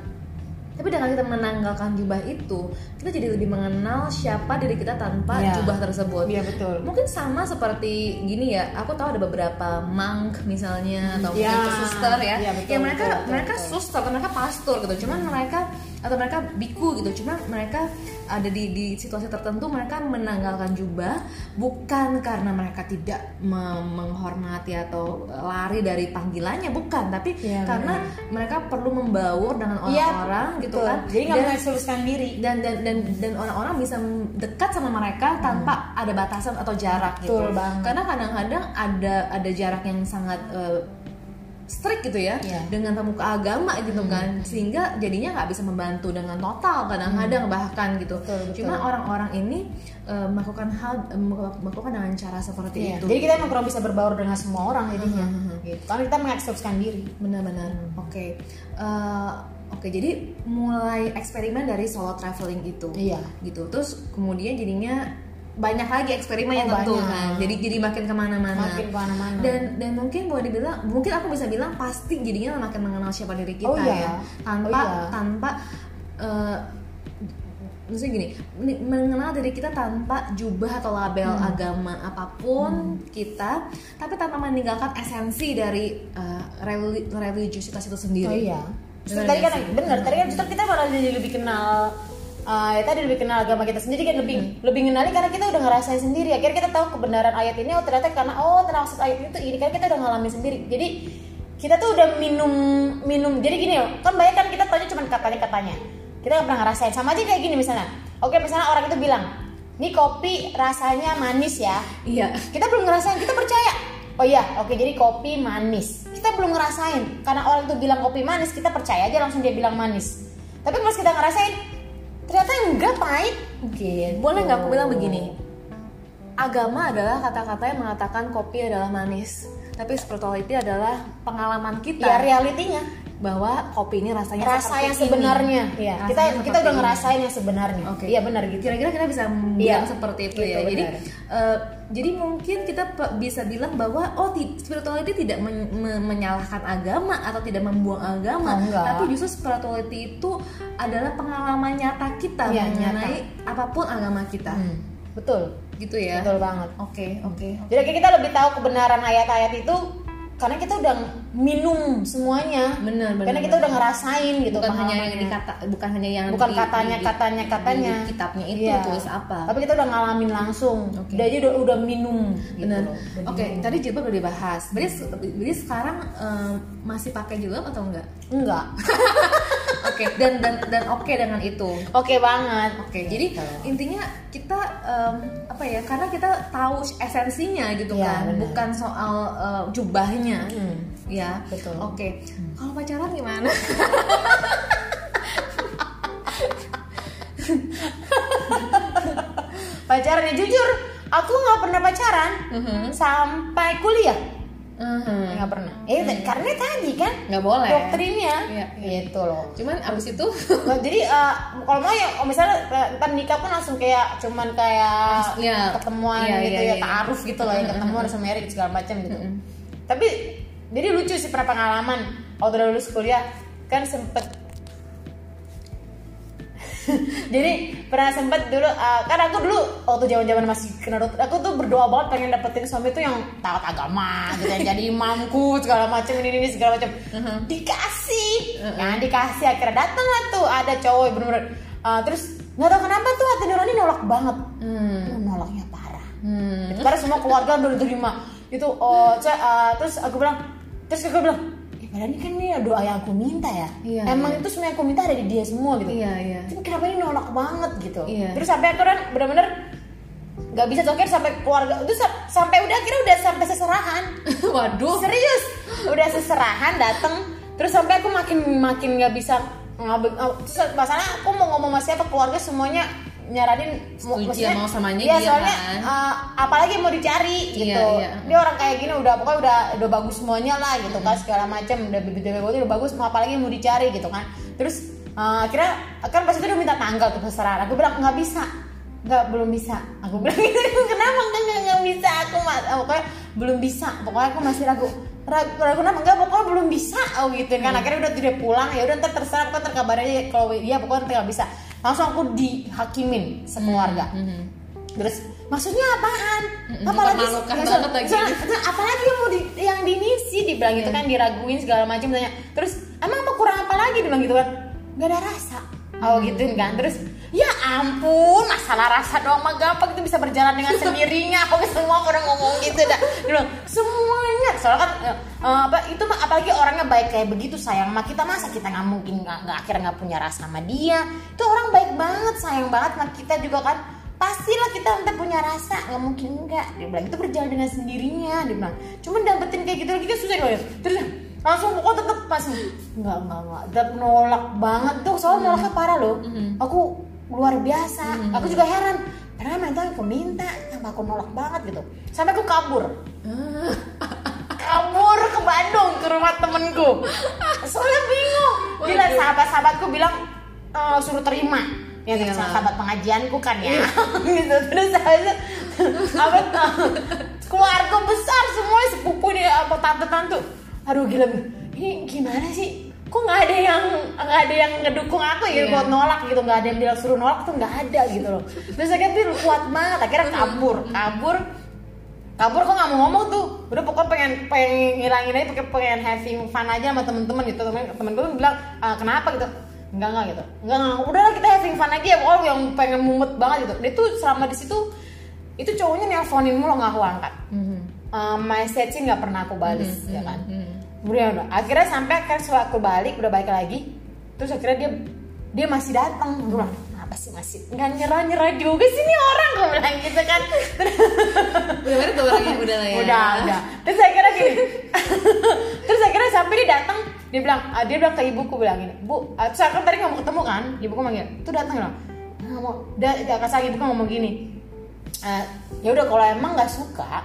tapi dengan kita menanggalkan jubah itu, kita jadi lebih mengenal siapa diri kita tanpa Iya. jubah tersebut. Iya, betul. Mungkin sama seperti gini ya. Aku tahu ada beberapa monk misalnya atau Iya, mungkin suster ya. iya, betul, ya mereka betul, betul, mereka betul. suster mereka pastor gitu. Cuman mereka atau mereka biku gitu. Cuman mereka ada di di situasi tertentu mereka menanggalkan jubah bukan karena mereka tidak me- menghormati atau lari dari panggilannya bukan, tapi Iya, karena mereka perlu membaur dengan Iya, orang-orang gitu betul. kan. jadi nggak mengekspresikan diri dan dan dan dan orang-orang bisa dekat sama mereka tanpa ada batasan atau jarak gitu. Hmm. Betul banget. Karena kadang-kadang ada ada jarak yang sangat eh, strict gitu ya. Hmm. dengan pemuka agama gitu kan sehingga jadinya nggak bisa membantu dengan total kadang-kadang bahkan gitu. Betul, betul. Cuma orang-orang ini eh, melakukan hal eh, melakukan dengan cara seperti Iya, itu. jadi kita emang kurang bisa berbaur dengan semua orang jadinya Hmm, gitu karena kita mengekspresikan diri benar-benar oke Eh, oke jadi mulai eksperimen dari solo traveling itu Iya. gitu terus kemudian jadinya banyak lagi eksperimen yang Oh, tentu banyak. kan jadi jadi makin ke mana-mana makin ke mana-mana dan dan mungkin boleh dibilang mungkin aku bisa bilang pasti jadinya makin mengenal siapa diri kita Oh, iya. ya tanpa Oh, iya. tanpa eh, maksudnya gini ni- mengenal diri kita tanpa jubah atau label Hmm. agama apa pun kita tapi tanpa meninggalkan esensi dari eh, reli- religiusitas itu sendiri oh iya Benar tadi kan sih? benar tadi kan justru kita malah jadi lebih kenal uh, ya tadi lebih kenal agama kita sendiri kan lebih lebih ngenali karena kita udah ngerasain sendiri. Akhirnya kita tahu kebenaran ayat ini oh ternyata karena oh ternyata maksud ayat itu ini. Karena kita udah ngalamin sendiri. Jadi kita tuh udah minum minum. Jadi gini loh kan banyak kan kita tanya cuma katanya katanya kita nggak pernah ngerasain. Sama aja kayak gini misalnya. Oke misalnya orang itu bilang ini kopi rasanya manis ya. Iya. Kita belum ngerasain kita percaya. Oh iya oke jadi kopi manis. Kita belum ngerasain. Karena orang itu bilang kopi manis kita percaya aja langsung dia bilang manis. Tapi pas kita ngerasain ternyata enggak pahit. Gitu boleh nggak aku bilang begini? Agama adalah kata-kata yang mengatakan kopi adalah manis. Tapi spirituality adalah pengalaman kita. Ya realitinya bahwa kopi ini rasanya rasa yang ini. sebenarnya. Ya Rasanya kita kita udah ini. ngerasain yang sebenarnya. Oke. iya benar gitu. Kira-kira kita bisa bilang Iya, seperti itu gitu, ya jadi benar. eh, jadi mungkin kita bisa bilang bahwa oh ti- spirituality tidak men- me- menyalahkan agama atau tidak membuang agama. Oh, enggak. tapi justru spirituality itu adalah pengalaman nyata kita Iya, mengenai apa pun agama kita. Hmm, betul. Gitu ya. Betul banget. Oke oke jadi kayak kita lebih tahu kebenaran ayat-ayat itu karena kita udah minum semuanya. Benar, benar, karena kita udah ngerasain gitu bukan hanya yang dikata bukan hanya yang bukan di- katanya di- katanya katanya. di kitabnya itu Iya. tulis apa. Tapi kita udah ngalamin langsung. Oke. udah aja udah, udah minum. Gitu. Udah oke minum. tadi jilbab udah dibahas. Berarti berarti sekarang em, masih pakai jilbab atau enggak? Enggak oke dan dan dan oke dengan itu oke banget oke jadi Gitu. intinya kita em, apa ya karena kita tahu esensinya gitu Iya, kan benar. bukan soal eh, jubahnya Hmm, ya Betul. oke kalau pacaran gimana pacaran ya jujur aku nggak pernah pacaran Mhm. sampai kuliah Mhm. nggak pernah. Eh karena tadi kan nggak boleh. doktrinnya. Iya, iya. gitu loh. Cuman abis itu Nah, jadi eh, kalau mau ya misalnya ntar nikah pun langsung kayak cuman kayak Iya. ketemuan Iya, gitu iya, ya iya. taaruf gitu loh ya ketemuan sama married segala macam gitu. Tapi jadi lucu sih pernah pengalaman. Waktu udah lulus kuliah kan sempet jadi pernah sempet dulu eh, kan aku dulu waktu zaman zaman masih kena dokter aku tuh berdoa banget pengen dapetin suami tuh yang taat agama gitu yang jadi imamku segala macam ini ini segala macam dikasih. Nah dikasih akhirnya datang lah tuh ada cowok bener-bener eh, terus nggak tahu kenapa tuh hati nurani nolak banget. Hmm. Tuh, nolaknya parah. Hmm. karena semua keluarga udah diterima. Itu oh uh, terus aku bilang terus aku bilang padahal ini kan ini doa yang aku minta ya. Iya, emang iya. itu semua yang aku minta ada di dia semua gitu. Iya iya. Tapi kenapa ini nolak banget gitu? Iya. terus sampai aku kan bener-bener nggak bisa terakhir sampai keluarga itu sa- sampai udah akhirnya udah sampai seserahan. Waduh. Serius. Udah seserahan dateng. Terus sampai aku makin makin nggak bisa uh, terus masalahnya aku mau ngomong sama siapa keluarga semuanya nyaranin Setuju maksudnya- mau samanya iya, dia soalnya kan. uh, apalagi mau dicari Iya, gitu. iya. dia orang kayak gini udah pokoknya udah udah bagus semuanya lah gitu kan segala macam udah bibit bibit udah bagus mau apalagi mau dicari gitu kan. Terus uh, akhirnya kan pas itu dia minta tanggal tuh peserahan aku bilang nggak bisa. Nggak belum bisa. Aku bilang gitu kenapa enggak enggak nggak bisa? Aku mas pokoknya belum bisa. Pokoknya aku masih ragu. Ragu, ragu kenapa enggak pokoknya belum bisa. Oh gitu kan. Akhirnya udah tidak pulang. Ya udah ntar terserah. Aku terkabar aja. Kalau dia pokoknya nggak bisa langsung aku dihakimin sekeluarga Mhm. terus maksudnya apaan? Mm-mm, apalagi mempermalukan ya, banget lagi. soalnya- soalnya apalagi yang mau di, yang dimisi dibilang gitu kan diraguin segala macam tanya terus emang mau kurang apa lagi? Dibilang gitu kan. Nggak ada rasa. Oh gituin kan. Terus ya ampun masalah rasa doang mah gampang itu bisa berjalan dengan sendirinya. Aku semua orang ngomong gitu dah. Dia bilang semuanya. Soalnya kan eh, apa itu mah apalagi orangnya baik kayak begitu sayang sama kita. Masa kita nggak mungkin nggak akhirnya nggak punya rasa sama dia? Itu orang baik banget sayang banget sama kita juga kan. Pastilah kita nanti punya rasa nggak mungkin enggak dia bilang itu berjalan dengan sendirinya. Dia bilang cuman dapetin kayak gitu lagi kan susah dia terus langsung pokoknya tetep masih nggak nggak nggak. Nolak banget tuh. Soalnya nolaknya parah loh. Aku luar biasa. Aku juga heran. Padahal mental aku minta kenapa aku nolak banget gitu. Sampai aku kabur. Kabur ke Bandung ke rumah temenku. Soalnya bingung. Gila sahabat-sahabatku bilang "Eh, suruh terima. Ya Iyalah. sahabat pengajianku kan ya. Gitu. Terus saya apa keluarga besar semua sepupu nih apa tante-tante. Aduh gila. Ini gimana sih kok nggak ada yang nggak ada yang ngedukung aku gitu Iya. buat nolak gitu nggak ada yang bilang suruh nolak tuh nggak ada gitu loh. Terus akhirnya dia kuat banget akhirnya kabur kabur. Kabur kok nggak mau ngomong tuh. Udah pokoknya pengen pengen ngilangin aja pakai pengen having fun aja sama temen-temen gitu. Temen temen gue bilang "Ah, kenapa gitu? Enggak enggak gitu. Enggak enggak udahlah kita having fun aja ya pokoknya yang pengen mumet banget gitu. Dia tuh selama di situ itu cowoknya nelponin mulu nggak aku angkat. Mhm. uh, message nggak pernah aku balas Mhm, ya kan? mhm. Kemudian udah. Akhirnya sampai akhirnya setelah aku balik udah balik lagi terus akhirnya dia dia masih datang gue bilang apa sih masih nggak nyerah nyerah juga sih nih orang gue bilang gitu kan. Udah mana tuh orangnya udah lah ya. Udah udah. Terus saya kira gini. Terus saya kira sampai dia datang dia bilang ah, dia bilang ke ibuku bilang gini bu ah, terus aku tadi nggak mau ketemu kan ibuku manggil tuh datang bilang nggak mau dia dia kasih ibuku ngomong gini "Eh, ya udah kalau emang nggak suka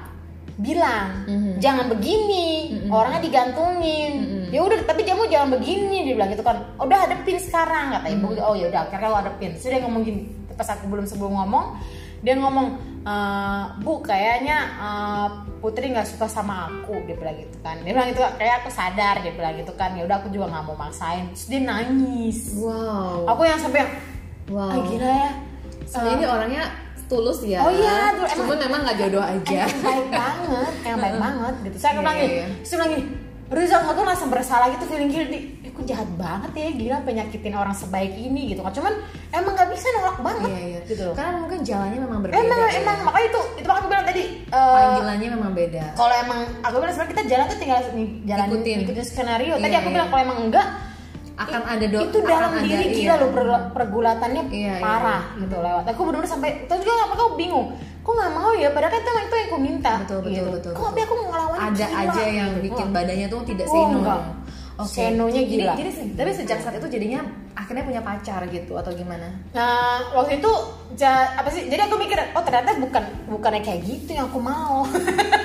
bilang Mhm. jangan begini orangnya digantungin. Mhm. ya udah tapi kamu jangan begini dia bilang gitu kan. Udah hadepin sekarang kata ibu oh ya udah akhirnya lo hadepin sudah ngomong gini pas aku belum sebelum ngomong dia ngomong "Eh, bu kayaknya eh, putri nggak suka sama aku dia bilang gitu kan. Dia bilang gitu kayak aku sadar dia bilang gitu kan. Ya udah aku juga nggak mau maksain. Terus dia nangis. Wow. Aku yang sampai wow. Ah gila ya. Sebenarnya ini orangnya tulus ya Oh iya, tuh, emang- cuma memang nggak jodoh aja Emang baik banget, emang baik banget gitu. Saya bilang gini, dia bilang gini, Rizal aku tuh langsung bersalah gitu, feeling guilty. Eh, aku jahat banget ya, gila penyakitin orang sebaik ini gitu kan. Cuman emang gak bisa nolak banget iya iya gitu karena mungkin jalannya memang berbeda Emang, ya. emang, makanya itu, itu makanya aku bilang tadi. eh, panggilannya memang beda kalau emang aku bilang sebenarnya kita jalan tuh tinggal nih, jalan Ikutin. ikutin, skenario. Tadi Iya, aku iya. bilang kalau emang enggak akan i- ada do itu dalam akan ada, diri iya. gila loh per- pergulatannya Iya, iya, parah gitu lewat aku benar-benar sampai itu juga apa kau bingung kok nggak mau ya padahal kan itu, itu yang aku minta betul betul gitu. betul kok betul. tapi aku ngelawan ada gila, aja yang gitu. bikin Wah. badannya tuh tidak Oh, say no enggak. Oke. Senonya Jadi, gila. jadi se- tapi sejak saat itu jadinya akhirnya punya pacar gitu atau gimana? Nah, waktu itu ja- apa sih? Jadi aku mikir, oh ternyata bukan bukannya kayak gitu yang aku mau.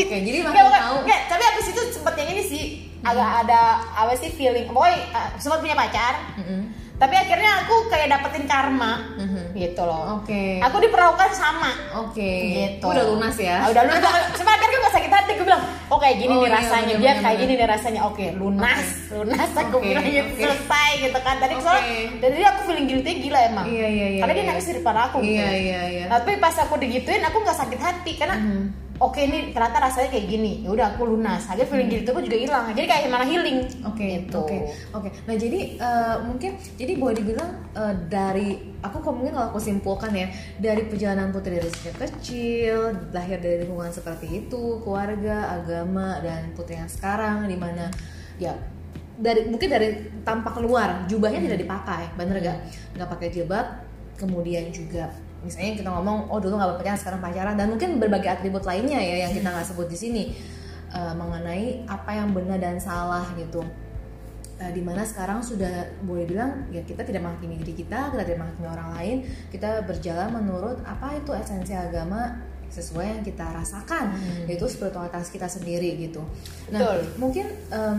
Oke, jadi makin Nggak, bukan. tahu. Nggak, tapi abis itu sempet yang ini sih agak ada apa sih feeling. Pokoknya uh, sempat punya pacar. Mm-mm. Tapi akhirnya aku kayak dapetin karma Mhm. gitu loh. Oke. Aku diperlakukan sama. Oke. Gitu. Udah lunas ya? Ah, udah lunas. Cuma akhirnya gak sakit hati. Gue bilang, oh kayak gini Oh, nih iya, rasanya. bener, Dia bener, kayak bener. gini nih rasanya. Oke, lunas. Lunas aku Oke, bilang gitu. oke. Selesai gitu kan. Tadi Oke. soalnya, jadi aku feeling guilty gila emang. Iya, iya, iya, Karena dia iya. nangis di depan aku gitu. Iya, iya, iya. Nah, tapi pas aku digituin, aku gak sakit hati. Karena, Mhm. Oke ini ternyata rasanya kayak gini. Ya udah aku lunas. Akhirnya feeling guilty aku juga hilang. Jadi kayak malah healing. Oke, Gitu. oke, oke. Nah jadi eh, mungkin jadi boleh dibilang eh, dari aku kok mungkin kalau aku simpulkan ya dari perjalanan putri dari sejak kecil lahir dari lingkungan seperti itu keluarga agama dan putri yang sekarang di mana ya dari mungkin dari tampak keluar jubahnya tidak dipakai bener gak nggak pakai jilbab kemudian juga misalnya kita ngomong oh dulu nggak pacaran sekarang pacaran. Dan mungkin berbagai atribut lainnya ya yang kita nggak sebut di sini eh, mengenai apa yang benar dan salah gitu. Uh, di mana sekarang sudah boleh bilang ya kita tidak menghakimi diri kita kita tidak menghakimi orang lain kita berjalan menurut apa itu esensi agama sesuai yang kita rasakan yaitu spiritualitas kita sendiri gitu. Nah Betul. mungkin em,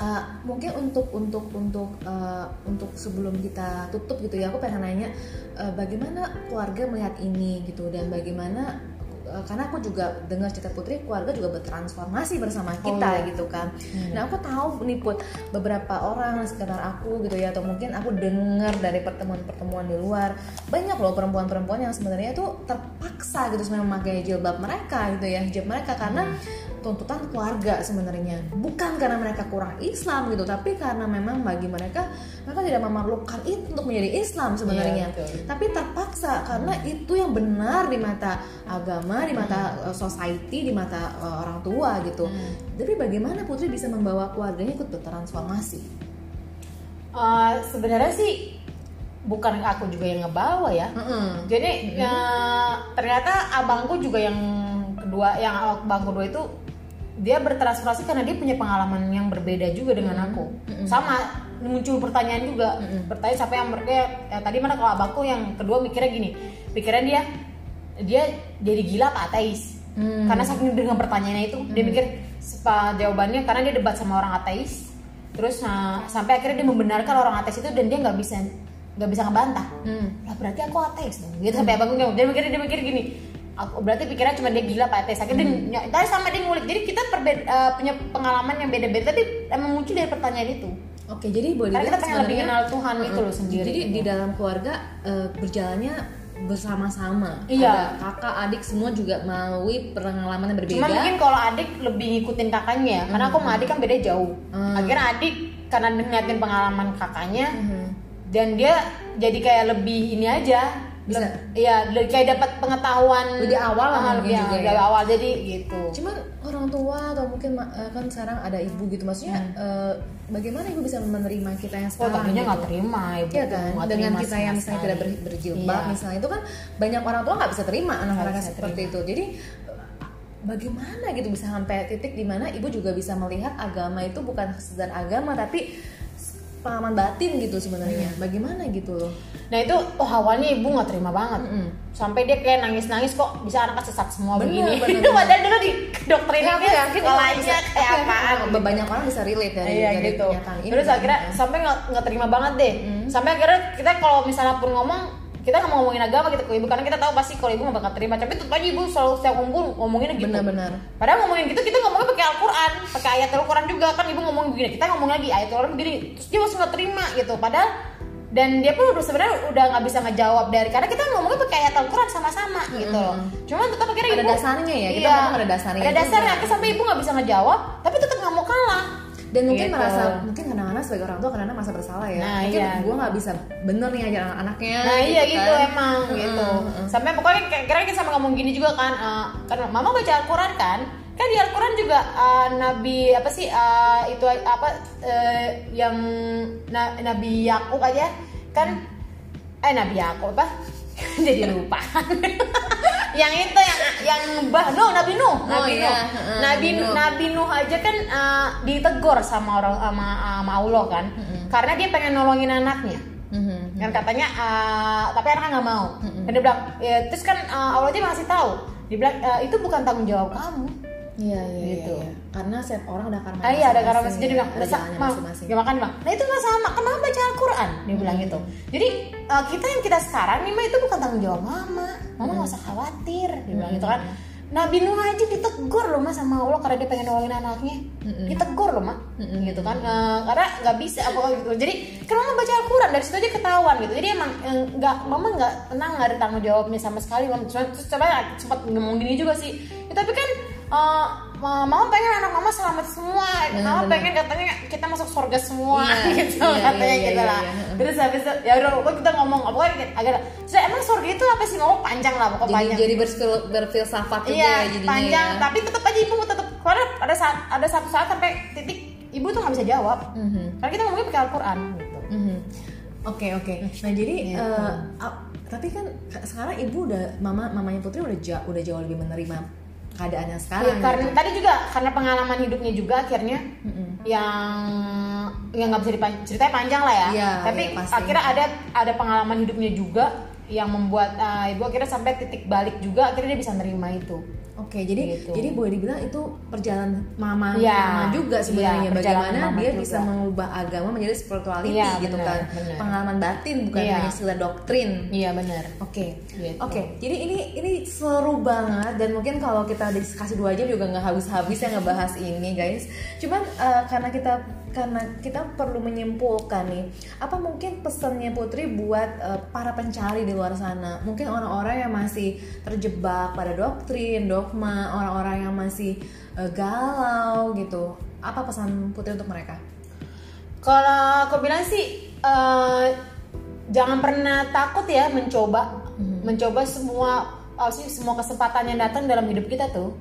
uh, mungkin untuk untuk untuk uh, untuk sebelum kita tutup gitu ya aku pengen nanya uh, bagaimana keluarga melihat ini gitu dan bagaimana uh, karena aku juga dengar cerita putri keluarga juga bertransformasi bersama kita iya. gitu kan. Nah aku tahu nih put beberapa orang sekitar aku gitu ya atau mungkin aku dengar dari pertemuan-pertemuan di luar banyak loh perempuan-perempuan yang sebenarnya tuh terpaksa gitu sebenarnya memakai jilbab mereka gitu ya hijab mereka karena tuntutan keluarga sebenarnya. Bukan karena mereka kurang Islam gitu tapi karena memang bagi mereka mereka tidak memerlukan itu untuk menjadi Islam sebenarnya. Iya, betul. tapi terpaksa karena itu yang benar di mata agama di mata uh, society di mata uh, orang tua gitu. Tapi bagaimana Putri bisa membawa keluarganya ikut bertransformasi? Uh, sebenarnya sih bukan aku juga yang ngebawa ya. Mm-mm. Jadi ya, ternyata abangku juga yang kedua, yang abang kedua itu dia bertransformasi karena dia punya pengalaman yang berbeda juga dengan aku. Sama muncul pertanyaan juga, pertanyaan siapa yang mereka ya, tadi mana kalau abangku yang kedua mikirnya gini, pikiran dia dia jadi gila apa ateis? Hmm. Karena saking dengan pertanyaannya itu dia mikir sepa jawabannya karena dia debat sama orang ateis. Terus nah, sampai akhirnya dia membenarkan orang ateis itu dan dia nggak bisa nggak bisa ngebantah Hmm. lah berarti aku ateis dong gitu sampai abang gue dia mikir dia mikir gini aku berarti pikirannya cuma dia gila pak ateis akhirnya dia ny- tadi sama dia ngulik jadi kita perbe- eh, punya pengalaman yang beda-beda tapi emang muncul dari pertanyaan itu Oke, jadi boleh karena kita pengen lebih kenal Tuhan itu loh sendiri Jadi gitu. di dalam keluarga eh, berjalannya bersama-sama. Iya. Ada kakak, adik semua juga melalui pengalaman yang berbeda. Cuma mungkin kalau adik lebih ngikutin kakaknya ya, karena aku sama adik kan beda jauh. Hmm. Akhirnya adik karena ngeliatin pengalaman kakaknya Mhm. dan dia jadi kayak lebih ini aja. Bisa. Iya, kayak dapat pengetahuan Lebih awal lah Ah, mungkin lebih juga dari ya. awal jadi gitu. Cuman orang tua atau mungkin eh, kan sekarang ada ibu gitu, maksudnya eh, bagaimana ibu bisa menerima kita yang Oh, sekarang? tadinya gitu? nggak terima ibu. Iya kan, nggak dengan terima kita sama yang misalnya sekali. tidak ber- berjilbab Iya. misalnya itu kan banyak orang tua nggak bisa terima anak-anak seperti itu. Jadi bagaimana gitu bisa sampai titik di mana ibu juga bisa melihat agama itu bukan sekedar agama tapi pengalaman batin gitu sebenarnya. Hmm. Bagaimana gitu loh? Nah itu, oh awalnya ibu nggak terima banget. Mm-mm. Sampai dia kayak nangis-nangis kok bisa anak sesat semua Bener, begini. bener, Itu padahal dulu di doktrin Ya, aku yakin sekolahnya bisa- kayak apaan. banyak orang bisa relate dari, Iya dari gitu. Terus akhirnya gitu. sampai nggak nggak terima banget deh. Hmm. Sampai akhirnya kita kalau misalnya pun ngomong kita nggak mau ngomongin agama kita ke ibu karena kita tahu pasti kalau ibu nggak bakal terima. Tapi tetap aja ibu selalu setiap kumpul ngomonginnya gitu. benar-benar Padahal ngomongin gitu kita ngomongnya pakai Al-Quran, pakai ayat Al-Quran juga kan ibu ngomong begini, kita ngomong lagi ayat Al-Quran begini, terus dia masih nggak terima gitu. Padahal dan dia pun udah sebenarnya udah nggak bisa ngejawab dari karena kita ngomongnya pakai ayat Al-Quran sama-sama gitu. loh. Cuma tetap akhirnya Ada ibu dasarnya ya, kita iya, ngomong ada dasarnya Ada dasarnya, akhirnya sampai ibu nggak bisa ngejawab, tapi tetap nggak mau kalah. Dan mungkin Gitu. merasa mungkin kadang-kadang sebagai orang tua kadang-kadang merasa bersalah ya Nah, mungkin iya. gue nggak bisa bener nih ajar anak-anaknya Nah iya gitu kan. emang Mm-mm, gitu. Sampai pokoknya kira kita sama ngomong gini juga kan, eh, kan mama baca Al-Quran kan, kan di Al-Quran juga eh, Nabi apa sih eh, itu apa eh, yang Na- Nabi Yakub aja kan, eh Nabi Yakub apa? Jadi lupa. yang itu yang yang bah Nuh Nabi Nuh. Oh, Nabi iya. Nuh. Nabi Nuh. Nabi Nuh aja kan uh, ditegur sama orang sama, sama Allah kan. Karena dia pengen nolongin anaknya. Mhm. kan katanya uh, tapi anaknya nggak mau. Dan dia bilang ya, terus kan uh, Allah aja masih tahu. Dia bilang "Uh, itu bukan tanggung jawab kamu Iya, iya, Gitu. iya, iya. Karena setiap orang ada karma ah iya ada karena masing-masing. jadi bilang ada "Nah, sa- jalannya Ma, masing-masing. ya makan bang? Nah itu nggak sama. Kenapa baca Al-Quran? Dia bilang gitu. Jadi uh, kita yang kita sekarang nih mah itu bukan tanggung jawab mama. Mama nggak usah khawatir dia bilang gitu kan. Nabi Nuh aja ditegur loh mas sama Allah karena dia pengen nolongin anaknya. Ditegur loh mak. Gitu kan. Eh, karena nggak bisa apa gitu. Jadi kan mama baca Al-Quran dari situ aja ketahuan gitu. Jadi emang eh, nggak mama nggak tenang nggak ada tanggung jawabnya sama sekali mama terus coba sempat ngomong gini juga sih. Ya, tapi kan eh, ma- mama pengen anak mama selamat semua mama benar. pengen katanya kita masuk surga semua Iya, gitu iya, katanya iya, gitu iya, lah iya, iya. terus habis itu ya udah pokoknya kita ngomong pokoknya agak terus emang surga itu apa sih ngomong panjang lah pokoknya Jadi panjang jadi berfil- berfilsafat juga iya ya jadinya panjang ya. tapi tetap aja ibu tetap karena ada saat ada satu saat sampai titik ibu tuh nggak bisa jawab Mhm. karena kita ngomongnya pakai Al-Quran gitu Mhm. Oke oke. Nah jadi Gitu. eh, ap- tapi kan sekarang ibu udah mama mamanya putri udah jauh udah jauh lebih menerima keadaan yang Ya, sekarang. karena gitu. tadi juga karena pengalaman hidupnya juga akhirnya Mm-mm. yang yang nggak bisa ceritanya panjang lah ya. Iya, Tapi iya, pasti. akhirnya ada ada pengalaman hidupnya juga yang membuat uh, ibu akhirnya sampai titik balik juga akhirnya dia bisa nerima itu. Oke, jadi Gitu. jadi boleh dibilang itu perjalanan mama Iya, mama juga sebenarnya iya, perjalanan bagaimana mama dia juga. bisa mengubah agama menjadi spirituality Iya, gitu benar, kan. benar. Pengalaman batin bukan Iya. hanya sekedar doktrin. Iya benar. Oke, Gitu. oke. Jadi ini ini seru banget dan mungkin kalau kita dikasih dua jam juga nggak habis-habis ya ngebahas ini guys. Cuman eh, karena kita karena kita perlu menyimpulkan nih, apa mungkin pesannya Putri buat eh, para pencari di luar sana? Mungkin orang-orang yang masih terjebak pada doktrin, dogma, orang-orang yang masih eh, galau gitu. Apa pesan Putri untuk mereka? Kalau aku bilang sih eh, jangan pernah takut ya mencoba, mencoba semua apa sih semua kesempatan yang datang dalam hidup kita tuh.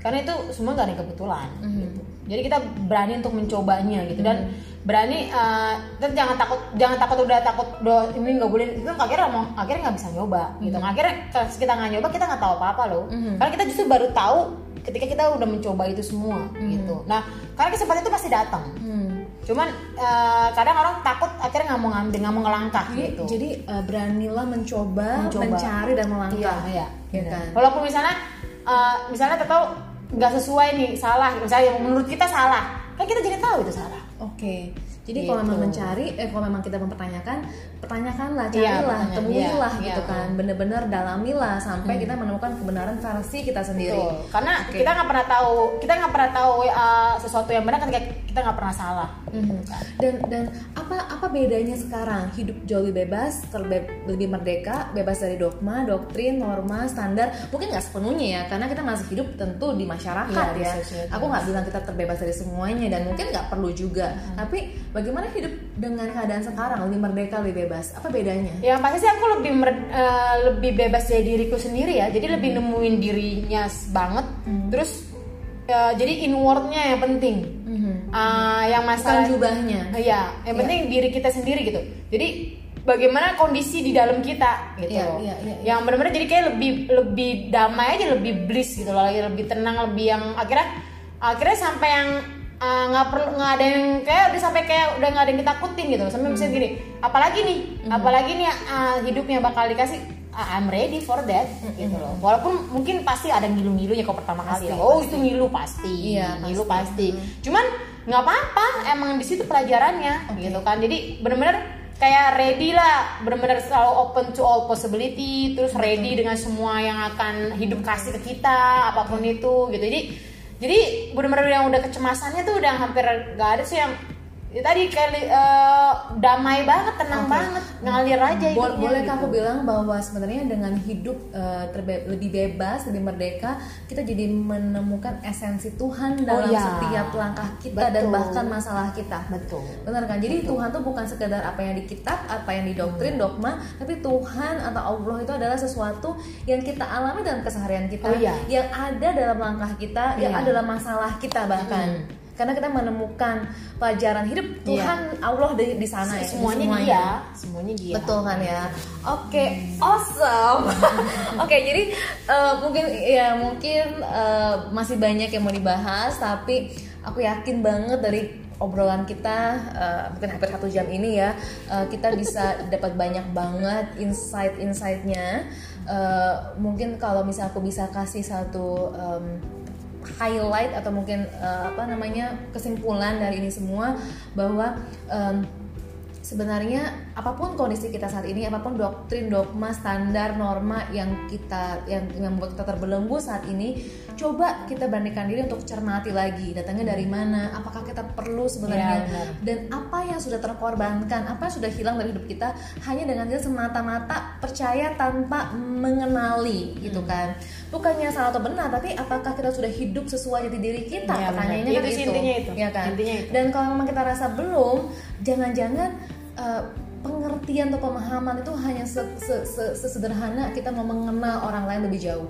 Karena itu semua gak ada kebetulan. gitu. Jadi kita berani untuk mencobanya gitu dan berani eh, dan jangan takut jangan takut udah takut udah ini nggak boleh itu akhirnya mau akhirnya nggak bisa nyoba gitu. Akhirnya kalau kita nggak nyoba kita nggak tahu apa apa loh. Karena kita justru baru tahu ketika kita udah mencoba itu semua gitu. Nah karena kesempatan itu pasti datang. Hmm. Cuman eh, kadang orang takut akhirnya nggak mau ngambil, nggak mau ngelangkah Jadi, gitu. jadi uh, beranilah mencoba, Mencoba. mencari dan melangkah. iya, iya. Ya kan? Walaupun misalnya eh, misalnya tahu nggak sesuai nih, salah, misalnya yang menurut kita salah, kan kita jadi tahu itu salah. Oke. Jadi Gitu. kalau memang mencari, eh kalau memang kita mempertanyakan, pertanyakanlah, Iya, carilah, pertanyaan. temuilah Iya, gitu iya. kan, bener-bener dalamilah sampai kita menemukan kebenaran versi kita sendiri. Betul. Karena Oke. kita nggak pernah tahu, kita nggak pernah tahu eh, sesuatu yang benar ketika kita nggak pernah salah. Mhm. Dan dan apa apa bedanya sekarang hidup jauh lebih bebas, terlebih lebih merdeka, bebas dari dogma, doktrin, norma, standar. Mungkin nggak sepenuhnya ya, karena kita masih hidup tentu di masyarakat Iya, ya. sosial. Aku nggak bilang kita terbebas dari semuanya dan mungkin nggak perlu juga. Tapi bagaimana hidup dengan keadaan sekarang lebih merdeka, lebih bebas? Apa bedanya? Yang pasti sih aku lebih mer- eh, lebih bebas dari diriku sendiri ya. Jadi lebih nemuin dirinya banget. Terus eh, jadi inwardnya yang penting. Mhm. Ah, yang Bukan masalah jubahnya. Iya, yang penting diri kita sendiri gitu. Jadi bagaimana kondisi di dalam kita gitu. Iya, loh. iya, iya, iya. Yang benar-benar jadi kayak lebih lebih damai aja, lebih bliss gitu loh, lebih tenang, lebih yang akhirnya akhirnya sampai yang ah, nggak perlu nggak ada yang kayak udah sampai kayak udah nggak ada yang ditakutin gitu sampai misalnya Hmm. gini apalagi nih apalagi nih ah, hidupnya bakal dikasih ah, I'm ready for that gitu loh walaupun mungkin pasti ada ngilu-ngilunya kok pertama kali Hmm. Pasti, ya. oh pasti. itu ngilu pasti Iya, ngilu pasti. pasti cuman nggak apa-apa emang di situ pelajarannya gitu kan jadi bener-bener kayak ready lah bener-bener selalu open to all possibility terus ready dengan semua yang akan hidup kasih ke kita apa pun itu gitu jadi jadi bener-bener yang udah kecemasannya tuh udah hampir gak ada sih yang ya tadi kayak eh, damai banget tenang Oke. banget ngalir aja Bo- hidupnya boleh gitu. aku bilang bahwa sebenarnya dengan hidup terbe- lebih bebas, lebih merdeka, kita jadi menemukan esensi Tuhan dalam iya. setiap langkah kita dan Betul. bahkan masalah kita. betul Benar kan? Jadi Tuhan tuh bukan sekedar apa yang di kitab, apa yang di doktrin, dogma, tapi Tuhan atau Allah itu adalah sesuatu yang kita alami dalam keseharian kita, Oh, iya. yang ada dalam langkah kita, yang Iya. ada dalam masalah kita bahkan. Karena kita menemukan pelajaran hidup Iya. Tuhan Allah di, di sana ya semuanya, dia semuanya dia Betul kan ya. Oke, awesome. Oke, jadi eh, mungkin ya mungkin eh, masih banyak yang mau dibahas, tapi aku yakin banget dari obrolan kita eh, mungkin hampir satu jam ini ya eh, kita bisa dapat banyak banget insight-insightnya. Eh, mungkin kalau misal aku bisa kasih satu em, highlight atau mungkin eh, apa namanya kesimpulan dari ini semua bahwa em, sebenarnya apa pun kondisi kita saat ini, apa pun doktrin, dogma, standar, norma yang kita yang, yang membuat kita terbelenggu saat ini, coba kita bandingkan diri untuk cermati lagi datangnya dari mana, apakah kita perlu sebenarnya Ya, dan apa yang sudah terkorbankan, apa yang sudah hilang dari hidup kita hanya dengan kita semata-mata percaya tanpa mengenali gitu Hmm. kan. Bukannya salah atau benar, tapi apakah kita sudah hidup sesuai jati diri kita? Ya. Pertanyaannya Itu kan itu. intinya itu. Ya kan? Intinya itu. Dan kalau memang kita rasa belum, jangan-jangan uh, pengertian atau pemahaman itu hanya se- se- se- sesederhana kita mau mengenal orang lain lebih jauh.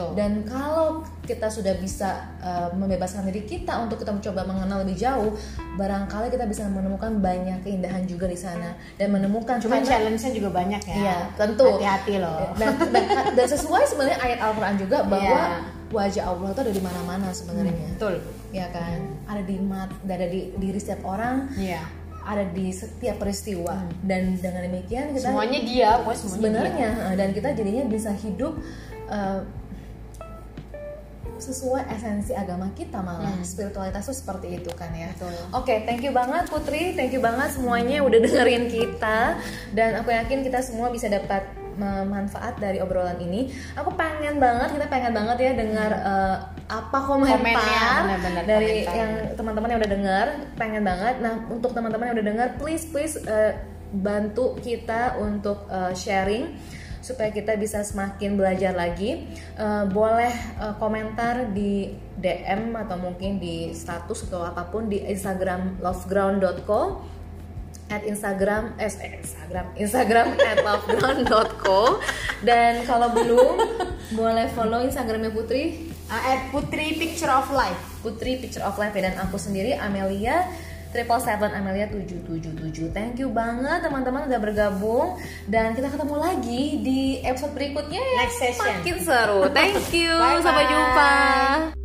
Betul. Dan kalau kita sudah bisa uh, membebaskan diri kita untuk kita mencoba mengenal lebih jauh, barangkali kita bisa menemukan banyak keindahan juga di sana dan menemukan karena- challenge-nya juga banyak ya. Iya, tentu. Hati-hati loh. dan, dan, dan sesuai sebenarnya ayat Al-Qur'an juga bahwa Iya. wajah Allah itu ada di mana-mana sebenarnya. Betul. Ya kan? Ada di mat, ada di diri setiap orang, Iya. ada di setiap peristiwa dan dengan demikian kita Semuanya dia, semuanya sebenarnya eh, dan kita jadinya bisa hidup eh, sesuai esensi agama kita malah spiritualitas itu seperti itu kan ya. Oke, thank you banget Putri, thank you banget semuanya udah dengerin kita dan aku yakin kita semua bisa dapat manfaat dari obrolan ini. Aku pengen banget, kita pengen banget ya dengar eh, apa komentar Komennya, benar-benar dari komentar. yang teman-teman yang udah dengar, pengen banget. Nah, untuk teman-teman yang udah dengar, please please eh, bantu kita untuk eh, sharing supaya kita bisa semakin belajar lagi. Eh, boleh eh, komentar di DM atau mungkin di status atau apa pun di Instagram loveground.co at Instagram eh eh, Instagram Instagram at loveground.co dan kalau belum boleh follow Instagramnya Putri Uh, at Putri Picture of Life. Putri Picture of Life ya, dan aku sendiri Amelia triple seven Amelia 777 Thank you banget teman-teman udah bergabung dan kita ketemu lagi di episode berikutnya ya Next session. makin seru. Thank you. Bye-bye. Sampai jumpa.